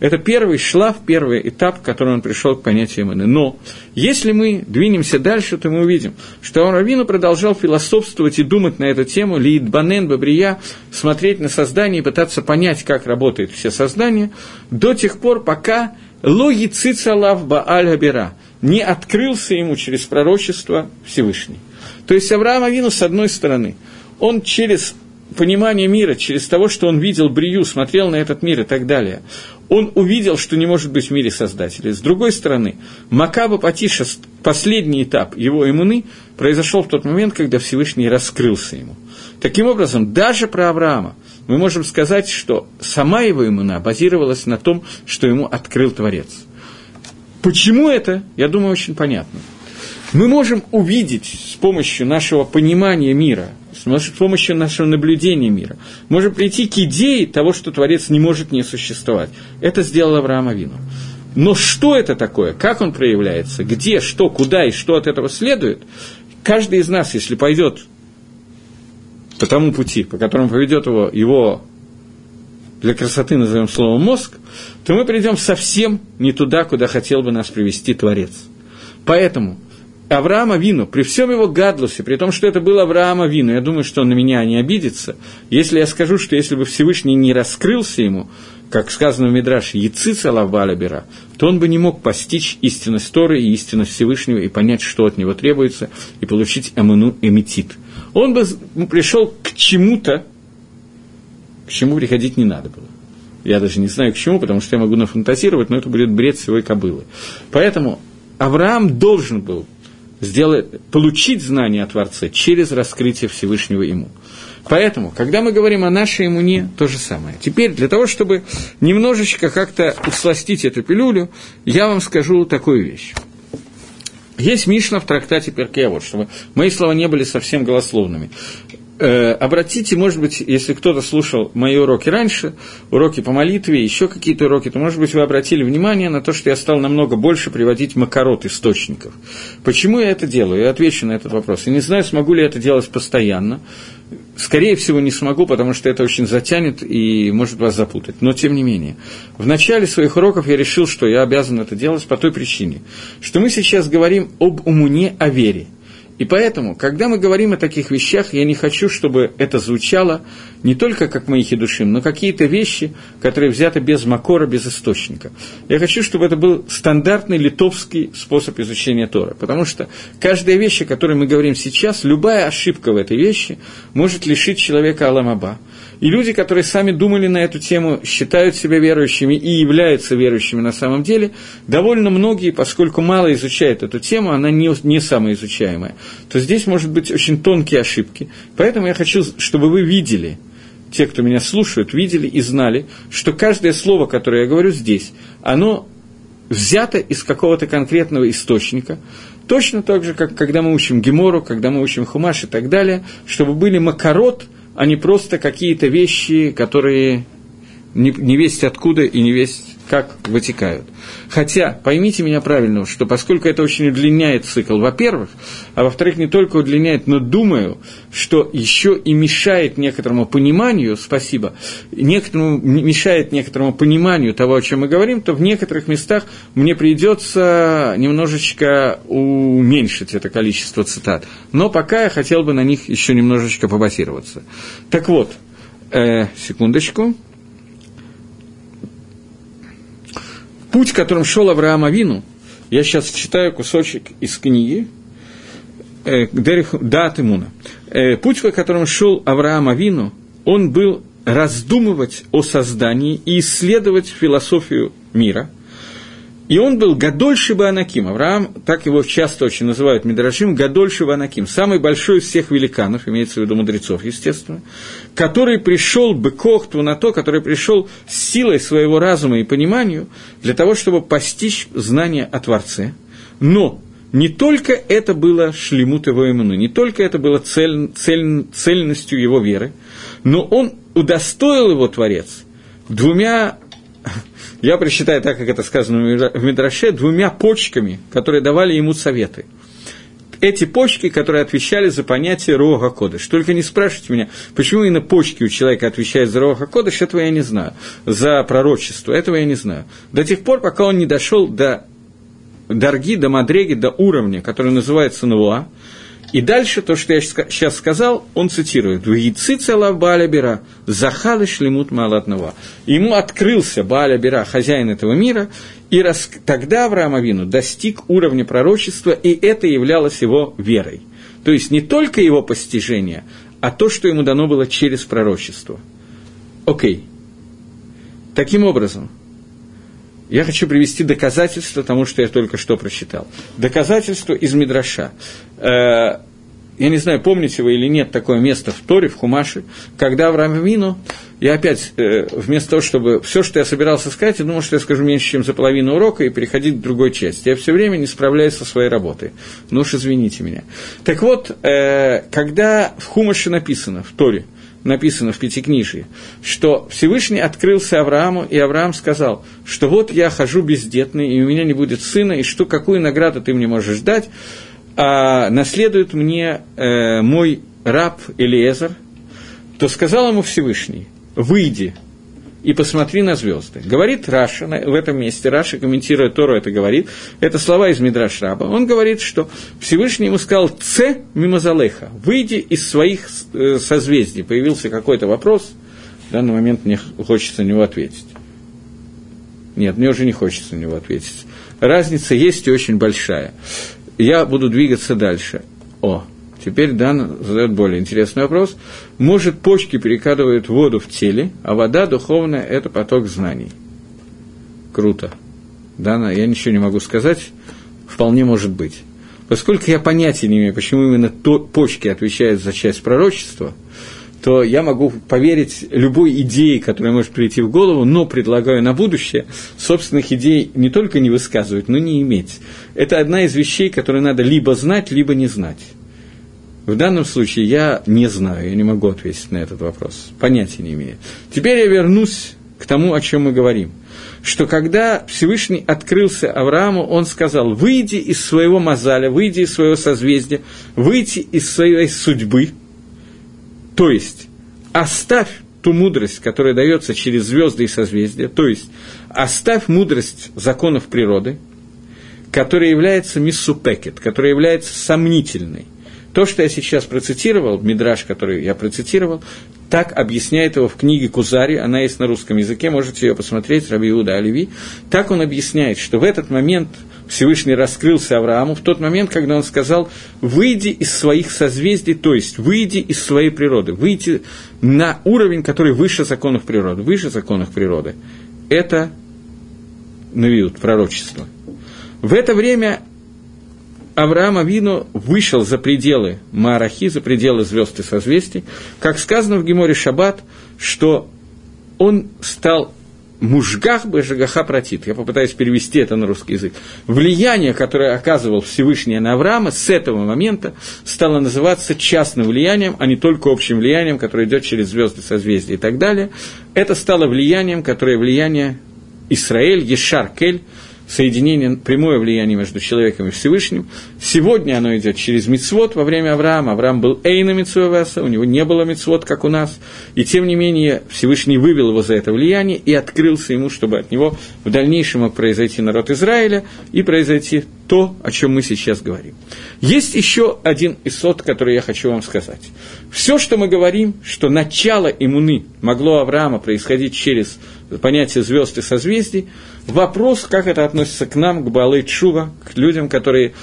Это первый шлаф, первый этап, к которому он пришел к понятию имени. Но если мы двинемся дальше, то мы увидим, что Авраамину продолжал философствовать и думать на эту тему, Лиидбанен, Бабрия, смотреть на создание и пытаться понять, как работает все создание, до тех пор, пока логи цицалав бааль габира не открылся ему через пророчество Всевышний. То есть Авраам Авину, с одной стороны, он через понимание мира, через того, что он видел Брию, смотрел на этот мир и так далее, он увидел, что не может быть в мире создателя. С другой стороны, Макаба Патиша, последний этап его иммуны, произошел в тот момент, когда Всевышний раскрылся ему. Таким образом, даже про Авраама мы можем сказать, что сама его иммуна базировалась на том, что ему открыл Творец. Почему это, я думаю, очень понятно. Мы можем увидеть с помощью нашего понимания мира – с помощью нашего наблюдения мира, можем прийти к идее того, что Творец не может не существовать. Это сделал Авраам Авину. Но что это такое, как он проявляется, где, что, куда и что от этого следует, каждый из нас, если пойдет по тому пути, по которому поведет его, его для красоты назовем словом мозг, то мы придем совсем не туда, куда хотел бы нас привести Творец. Поэтому – Авраама Вину, при всем его гадлусе, при том, что это был Авраама Вину, я думаю, что он на меня не обидится, если я скажу, что если бы Всевышний не раскрылся ему, как сказано в Мидраше, Яцица Лавбалабера, то он бы не мог постичь истинность Торы и истинность Всевышнего и понять, что от него требуется, и получить аману эмитит. Он бы пришел к чему-то, к чему приходить не надо было. Я даже не знаю к чему, потому что я могу нафантазировать, но это будет бред своей кобылы. Поэтому Авраам должен был сделать, получить знание о Творце через раскрытие Всевышнего ему. Поэтому, когда мы говорим о нашей иммуне, то же самое. Теперь, для того, чтобы немножечко как-то усластить эту пилюлю, я вам скажу такую вещь. Есть Мишна в трактате Перкея, чтобы мои слова не были совсем голословными. Э, обратите, может быть, если кто-то слушал мои уроки раньше, уроки по молитве, еще какие-то уроки, то, может быть, вы обратили внимание на то, что я стал намного больше приводить макарот источников. Почему я это делаю? Я отвечу на этот вопрос. Я не знаю, смогу ли я это делать постоянно. Скорее всего, не смогу, потому что это очень затянет и может вас запутать. Но, тем не менее, в начале своих уроков я решил, что я обязан это делать по той причине, что мы сейчас говорим об умуне, о вере – и поэтому, когда мы говорим о таких вещах, я не хочу, чтобы это звучало не только как мои хидушим, но какие-то вещи, которые взяты без макора, без источника. Я хочу, чтобы это был стандартный литовский способ изучения Тора, потому что каждая вещь, о которой мы говорим сейчас, любая ошибка в этой вещи может лишить человека Аламаба. И люди, которые сами думали на эту тему, считают себя верующими и являются верующими на самом деле, довольно многие, поскольку мало изучают эту тему, она не, не самая изучаемая, то здесь может быть очень тонкие ошибки. Поэтому я хочу, чтобы вы видели, те, кто меня слушают, видели и знали, что каждое слово, которое я говорю здесь, оно взято из какого-то конкретного источника, точно так же, как когда мы учим Гемору, когда мы учим Хумаш и так далее, чтобы были макарот – а не просто какие-то вещи, которые не, не весть откуда и не весть как вытекают. Хотя, поймите меня правильно, что поскольку это очень удлиняет цикл, во-первых, а во-вторых, не только удлиняет, но думаю, что еще и мешает некоторому пониманию, спасибо, некоторому, мешает некоторому пониманию того, о чем мы говорим, то в некоторых местах мне придется немножечко уменьшить это количество цитат. Но пока я хотел бы на них еще немножечко побазироваться. Так вот, э, секундочку. Путь, которым шел Авраам Авину, я сейчас читаю кусочек из книги э, Дат Имуна. Э, путь, по которому шел Авраам Авину, он был раздумывать о создании и исследовать философию мира – и он был Гадольши Банаким. Авраам, так его часто очень называют Мидрашим, Гадольши Банаким. Самый большой из всех великанов, имеется в виду мудрецов, естественно, который пришел бы Кохту на то, который пришел с силой своего разума и пониманию для того, чтобы постичь знания о Творце. Но не только это было шлемут его иммуну, не только это было цель, цель, цельностью его веры, но он удостоил его Творец двумя я прочитаю так, как это сказано в Мидраше, двумя почками, которые давали ему советы. Эти почки, которые отвечали за понятие Рога Кодыш. Только не спрашивайте меня, почему именно почки у человека отвечают за Рога Кодыш, этого я не знаю. За пророчество, этого я не знаю. До тех пор, пока он не дошел до Дарги, до Мадреги, до уровня, который называется Нуа, и дальше то, что я сейчас сказал, он цитирует. «Вейци лав Бааля Бера, захалы шлемут малатного». Ему открылся Бааля Бера, хозяин этого мира, и рас... тогда Авраам Авину достиг уровня пророчества, и это являлось его верой. То есть не только его постижение, а то, что ему дано было через пророчество. Окей. Таким образом, я хочу привести доказательство тому, что я только что прочитал. Доказательство из Мидраша. Э, я не знаю, помните вы или нет такое место в Торе, в Хумаше, когда Авраам Вину, я опять, э, вместо того, чтобы все, что я собирался сказать, я думал, что я скажу меньше, чем за половину урока, и переходить к другой части. Я все время не справляюсь со своей работой. Ну уж извините меня. Так вот, э, когда в Хумаше написано, в Торе, написано в Пятикнижии, что Всевышний открылся Аврааму, и Авраам сказал, что вот я хожу бездетный, и у меня не будет сына, и что, какую награду ты мне можешь дать, а наследует мне э, мой раб Элиезер, то сказал ему Всевышний, выйди и посмотри на звезды. Говорит Раши в этом месте, Раши, комментируя Тору, это говорит, это слова из Мидраш Раба. Он говорит, что Всевышний ему сказал «צא ממזלך», «Выйди из своих э, созвездий». Появился какой-то вопрос, в данный момент мне хочется на него ответить. Нет, мне уже не хочется на него ответить. Разница есть и очень большая. Я буду двигаться дальше. О, Теперь Дан задает более интересный вопрос. Может, почки перекладывают воду в теле, а вода духовная – это поток знаний. Круто. Дана, я ничего не могу сказать, вполне может быть. Поскольку я понятия не имею, почему именно то, почки отвечают за часть пророчества, то я могу поверить любой идее, которая может прийти в голову, но предлагаю на будущее собственных идей не только не высказывать, но не иметь. Это одна из вещей, которые надо либо знать, либо не знать. В данном случае я не знаю, я не могу ответить на этот вопрос, понятия не имею. Теперь я вернусь к тому, о чем мы говорим. Что когда Всевышний открылся Аврааму, он сказал, выйди из своего мозаля, выйди из своего созвездия, выйди из своей судьбы, то есть оставь ту мудрость, которая дается через звезды и созвездия, то есть оставь мудрость законов природы, которая является миссупекет, которая является сомнительной – то, что я сейчас процитировал, Мидраш, который я процитировал, так объясняет его в книге Кузари, она есть на русском языке, можете ее посмотреть, Раби Иуда Оливи. Так он объясняет, что в этот момент Всевышний раскрылся Аврааму, в тот момент, когда он сказал, выйди из своих созвездий, то есть выйди из своей природы, выйди на уровень, который выше законов природы, выше законов природы. Это навиют, пророчество. В это время Авраам Авину вышел за пределы Марахи, за пределы звезд и созвездий, как сказано в Геморе Шаббат, что он стал мужгах бы жагаха протит. Я попытаюсь перевести это на русский язык. Влияние, которое оказывал Всевышний на Авраама, с этого момента стало называться частным влиянием, а не только общим влиянием, которое идет через звезды, созвездия и так далее. Это стало влиянием, которое влияние Исраэль, Ешар Кель, соединение, прямое влияние между человеком и Всевышним. Сегодня оно идет через Мицвод во время Авраама. Авраам был Эйна Мицвовеса, у него не было Мицвод, как у нас. И тем не менее Всевышний вывел его за это влияние и открылся ему, чтобы от него в дальнейшем мог произойти народ Израиля и произойти то, о чем мы сейчас говорим. Есть еще один исот, который я хочу вам сказать. Все, что мы говорим, что начало иммуны могло Авраама происходить через понятие звезд и созвездий, вопрос, как это относится к нам, к Балей Чува, к людям, которые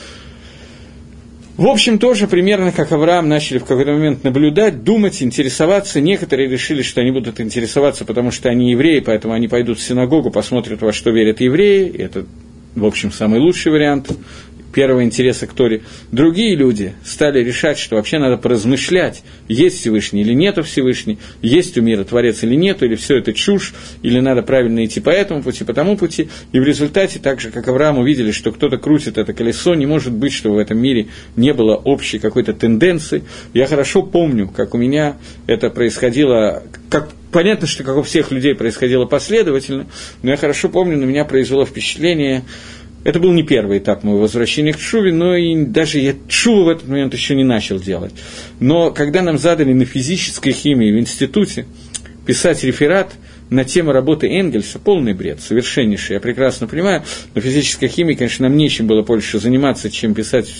в общем, тоже примерно как Авраам начали в какой-то момент наблюдать, думать, интересоваться. Некоторые решили, что они будут интересоваться, потому что они евреи, поэтому они пойдут в синагогу, посмотрят, во что верят евреи. Это, в общем, самый лучший вариант первого интереса к Торе. Другие люди стали решать, что вообще надо поразмышлять, есть Всевышний или нету Всевышний, есть у мира Творец или нету, или все это чушь, или надо правильно идти по этому пути, по тому пути. И в результате, так же, как Авраам увидели, что кто-то крутит это колесо, не может быть, чтобы в этом мире не было общей какой-то тенденции. Я хорошо помню, как у меня это происходило, как понятно, что как у всех людей происходило последовательно, но я хорошо помню, на меня произвело впечатление это был не первый этап моего возвращения к Чуве, но и даже я Чуву в этот момент еще не начал делать. Но когда нам задали на физической химии в институте писать реферат на тему работы Энгельса, полный бред, совершеннейший, я прекрасно понимаю, но физической химии, конечно, нам нечем было больше заниматься, чем писать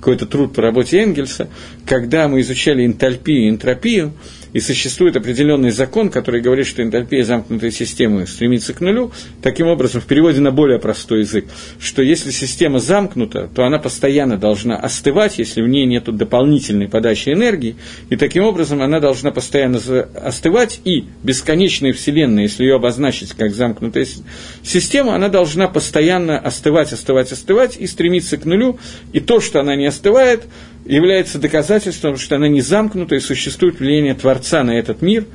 какой-то труд по работе Энгельса. Когда мы изучали энтальпию и энтропию, и существует определенный закон, который говорит, что энтальпия замкнутой системы стремится к нулю, таким образом, в переводе на более простой язык, что если система замкнута, то она постоянно должна остывать, если в ней нет дополнительной подачи энергии, и таким образом она должна постоянно остывать, и бесконечная Вселенная, если ее обозначить как замкнутая система, она должна постоянно остывать, остывать, остывать и стремиться к нулю, и то, что она не остывает, является доказательством, что она не замкнута и существует влияние Творца на этот мир,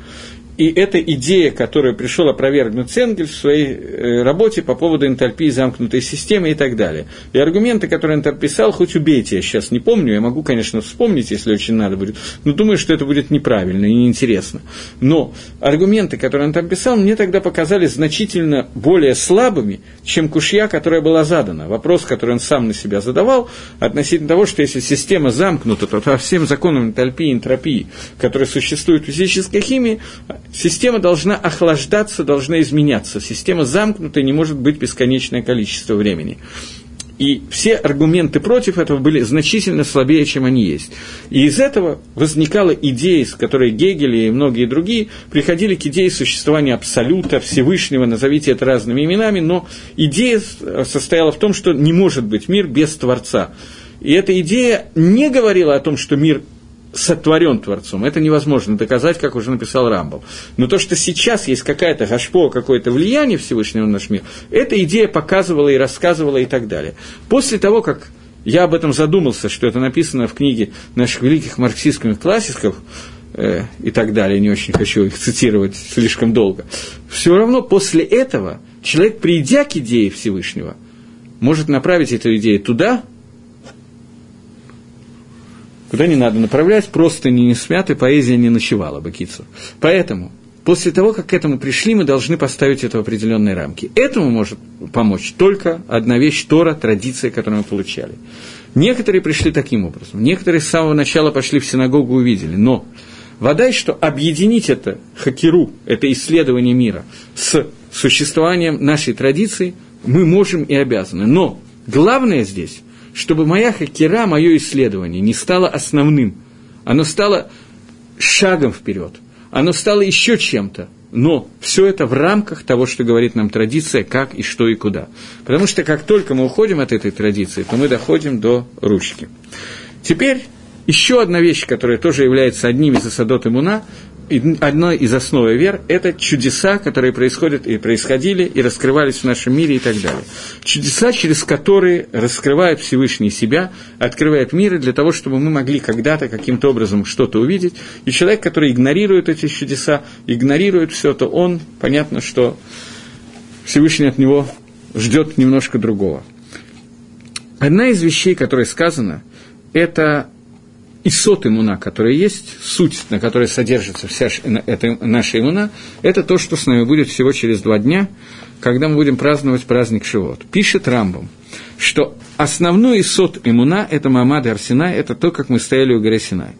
и эта идея, которую пришел опровергнуть Энгель в своей э, работе по поводу энтальпии замкнутой системы и так далее. И аргументы, которые он там писал, хоть убейте, я сейчас не помню, я могу, конечно, вспомнить, если очень надо будет, но думаю, что это будет неправильно и неинтересно. Но аргументы, которые он там писал, мне тогда показались значительно более слабыми, чем кушья, которая была задана. Вопрос, который он сам на себя задавал, относительно того, что если система замкнута, то по всем законам энтальпии и энтропии, которые существуют в физической химии, Система должна охлаждаться, должна изменяться. Система замкнута, не может быть бесконечное количество времени. И все аргументы против этого были значительно слабее, чем они есть. И из этого возникала идея, с которой Гегель и многие другие приходили к идее существования Абсолюта, Всевышнего, назовите это разными именами, но идея состояла в том, что не может быть мир без Творца. И эта идея не говорила о том, что мир сотворен Творцом. Это невозможно доказать, как уже написал Рамбов. Но то, что сейчас есть какая-то гашпо, какое-то влияние Всевышнего на наш мир, эта идея показывала и рассказывала и так далее. После того, как я об этом задумался, что это написано в книге наших великих марксистских классиков, э, и так далее, не очень хочу их цитировать слишком долго, все равно после этого человек, придя к идее Всевышнего, может направить эту идею туда, куда не надо направлять, просто не смяты, поэзия не ночевала бы Кицу. Поэтому, после того, как к этому пришли, мы должны поставить это в определенные рамки. Этому может помочь только одна вещь Тора, традиция, которую мы получали. Некоторые пришли таким образом, некоторые с самого начала пошли в синагогу и увидели, но вода, что объединить это хакеру, это исследование мира, с существованием нашей традиции, мы можем и обязаны. Но главное здесь чтобы моя хакера, мое исследование не стало основным. Оно стало шагом вперед. Оно стало еще чем-то. Но все это в рамках того, что говорит нам традиция, как и что и куда. Потому что как только мы уходим от этой традиции, то мы доходим до ручки. Теперь еще одна вещь, которая тоже является одним из асадот имуна, одной из основ вер – это чудеса, которые происходят и происходили, и раскрывались в нашем мире и так далее. Чудеса, через которые раскрывает Всевышний себя, открывает мир для того, чтобы мы могли когда-то каким-то образом что-то увидеть. И человек, который игнорирует эти чудеса, игнорирует все это, он, понятно, что Всевышний от него ждет немножко другого. Одна из вещей, которая сказана, это исот иммуна, которая есть, суть, на которой содержится вся эта наша иммуна, это то, что с нами будет всего через два дня, когда мы будем праздновать праздник Шивот. Пишет Рамбом, что основной исот иммуна – это Мамад и Арсинай, это то, как мы стояли у горы Синай.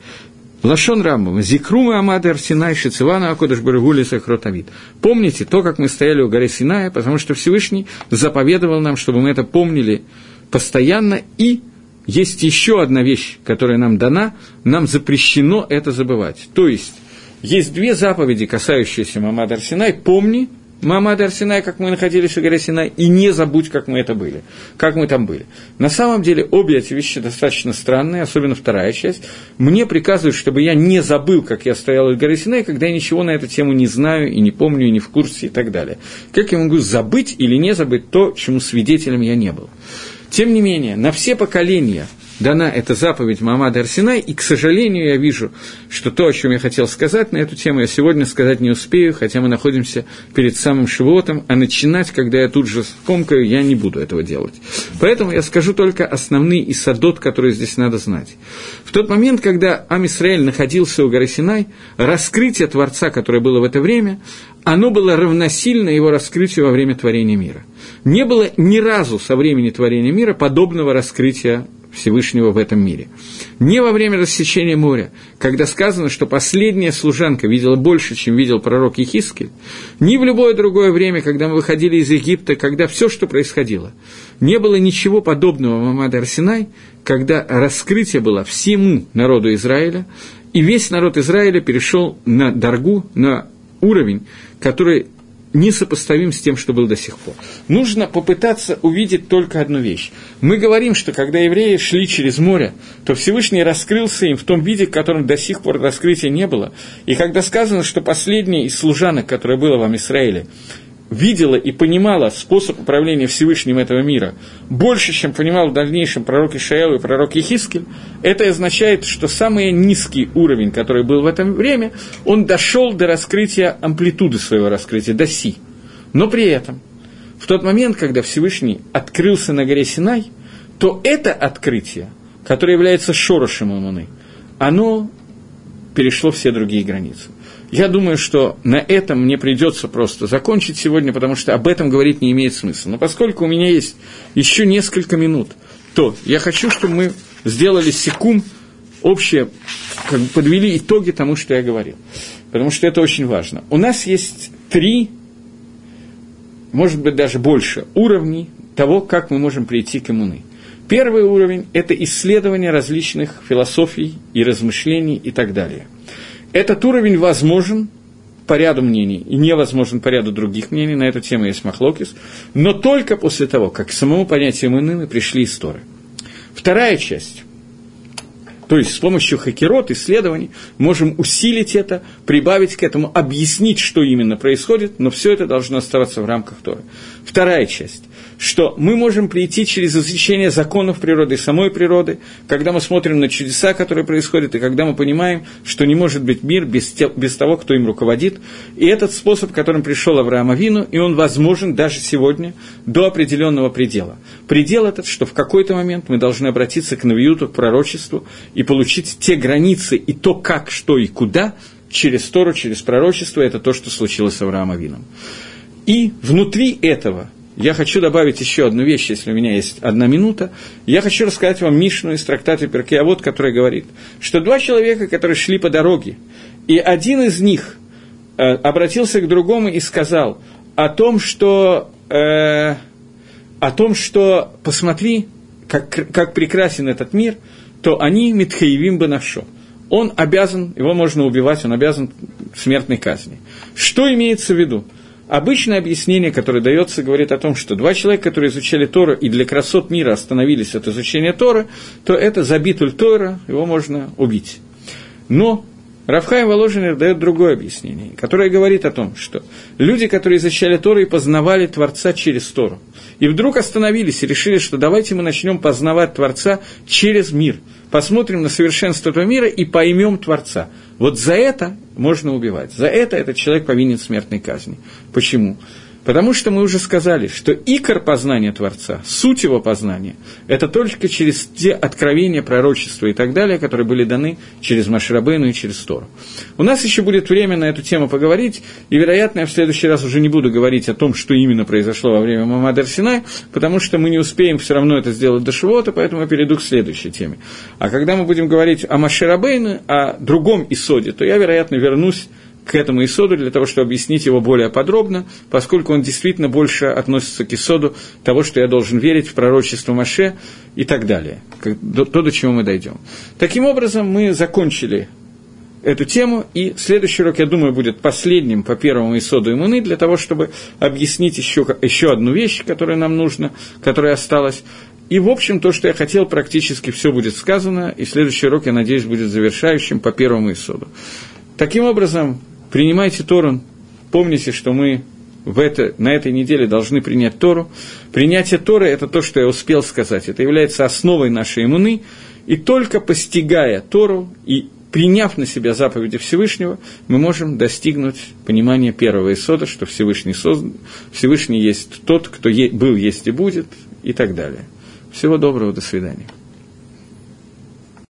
Лашон Рамбам, Зикрумы Амады Арсинай, Шицевана Акодыш Барагули Сахротавид. Помните то, как мы стояли у горы Синая, потому что Всевышний заповедовал нам, чтобы мы это помнили постоянно, и есть еще одна вещь, которая нам дана, нам запрещено это забывать. То есть, есть две заповеди, касающиеся Мамада Арсинай. Помни, Мамад Арсинай, как мы находились у горы Синай, и не забудь, как мы это были, как мы там были. На самом деле, обе эти вещи достаточно странные, особенно вторая часть. Мне приказывают, чтобы я не забыл, как я стоял у горы Синай, когда я ничего на эту тему не знаю, и не помню, и не в курсе, и так далее. Как я могу забыть или не забыть то, чему свидетелем я не был? Тем не менее, на все поколения – дана эта заповедь Мамада Арсинай, и, к сожалению, я вижу, что то, о чем я хотел сказать на эту тему, я сегодня сказать не успею, хотя мы находимся перед самым Шивотом, а начинать, когда я тут же скомкаю, я не буду этого делать. Поэтому я скажу только основные исадот, которые здесь надо знать. В тот момент, когда Амисраэль находился у горы Синай, раскрытие Творца, которое было в это время, оно было равносильно его раскрытию во время творения мира. Не было ни разу со времени творения мира подобного раскрытия Всевышнего в этом мире. Не во время рассечения моря, когда сказано, что последняя служанка видела больше, чем видел пророк Ехискель, ни в любое другое время, когда мы выходили из Египта, когда все, что происходило, не было ничего подобного Мамада Арсинай, когда раскрытие было всему народу Израиля, и весь народ Израиля перешел на доргу, на уровень, который несопоставим с тем, что был до сих пор. Нужно попытаться увидеть только одну вещь. Мы говорим, что когда евреи шли через море, то Всевышний раскрылся им в том виде, в котором до сих пор раскрытия не было. И когда сказано, что последняя из служанок, которая была в Израиле, видела и понимала способ управления Всевышним этого мира больше, чем понимал в дальнейшем пророк Ишаэл и пророк Ехискель, это означает, что самый низкий уровень, который был в это время, он дошел до раскрытия амплитуды своего раскрытия, до Си. Но при этом, в тот момент, когда Всевышний открылся на горе Синай, то это открытие, которое является шорошем Амуны, оно перешло все другие границы. Я думаю, что на этом мне придется просто закончить сегодня, потому что об этом говорить не имеет смысла. Но поскольку у меня есть еще несколько минут, то я хочу, чтобы мы сделали секунд общее, как бы подвели итоги тому, что я говорил. Потому что это очень важно. У нас есть три, может быть, даже больше уровней того, как мы можем прийти к иммуны. Первый уровень – это исследование различных философий и размышлений и так далее – этот уровень возможен по ряду мнений и невозможен по ряду других мнений, на эту тему есть Махлокис, но только после того, как к самому понятию мы пришли истории. Вторая часть то есть с помощью хакерот, исследований, можем усилить это, прибавить к этому, объяснить, что именно происходит, но все это должно оставаться в рамках Торы. Вторая часть что мы можем прийти через изучение законов природы самой природы, когда мы смотрим на чудеса, которые происходят, и когда мы понимаем, что не может быть мир без, те, без того, кто им руководит. И этот способ, которым пришел Авраам Авину, и он возможен даже сегодня до определенного предела. Предел этот, что в какой-то момент мы должны обратиться к Навиюту, к пророчеству, и получить те границы и то, как, что и куда, через Тору, через пророчество, это то, что случилось с Авраамом Авином. И внутри этого я хочу добавить еще одну вещь, если у меня есть одна минута. Я хочу рассказать вам Мишну из трактата Перкеавод, который говорит, что два человека, которые шли по дороге, и один из них э, обратился к другому и сказал о том, что, э, о том, что посмотри, как, как прекрасен этот мир, то они Митхаевим Банашо. Он обязан, его можно убивать, он обязан смертной казни. Что имеется в виду? Обычное объяснение, которое дается, говорит о том, что два человека, которые изучали Тору и для красот мира остановились от изучения Торы, то это забитуль Тора, его можно убить. Но Равхайм Воложенер дает другое объяснение, которое говорит о том, что люди, которые изучали Тору и познавали Творца через Тору, и вдруг остановились и решили, что давайте мы начнем познавать Творца через мир, посмотрим на совершенство этого мира и поймем Творца – вот за это можно убивать. За это этот человек повинен смертной казни. Почему? Потому что мы уже сказали, что икор познания Творца, суть его познания, это только через те откровения, пророчества и так далее, которые были даны через Машрабейну и через Тору. У нас еще будет время на эту тему поговорить, и, вероятно, я в следующий раз уже не буду говорить о том, что именно произошло во время Мамад Синай, потому что мы не успеем все равно это сделать до Шивота, поэтому я перейду к следующей теме. А когда мы будем говорить о Маширабейне, о другом Исоде, то я, вероятно, вернусь к этому Исоду для того, чтобы объяснить его более подробно, поскольку он действительно больше относится к Исоду того, что я должен верить в пророчество Маше и так далее, то, до чего мы дойдем. Таким образом, мы закончили эту тему, и следующий урок, я думаю, будет последним по первому Исоду Имуны, для того, чтобы объяснить еще, еще одну вещь, которая нам нужна, которая осталась. И, в общем, то, что я хотел, практически все будет сказано, и следующий урок, я надеюсь, будет завершающим по первому Исоду. Таким образом, принимайте Тору, помните, что мы в это, на этой неделе должны принять Тору. Принятие Торы – это то, что я успел сказать. Это является основой нашей иммуны. И только постигая Тору и приняв на себя заповеди Всевышнего, мы можем достигнуть понимания первого исода, что Всевышний, создан, Всевышний есть тот, кто е- был, есть и будет, и так далее. Всего доброго, до свидания.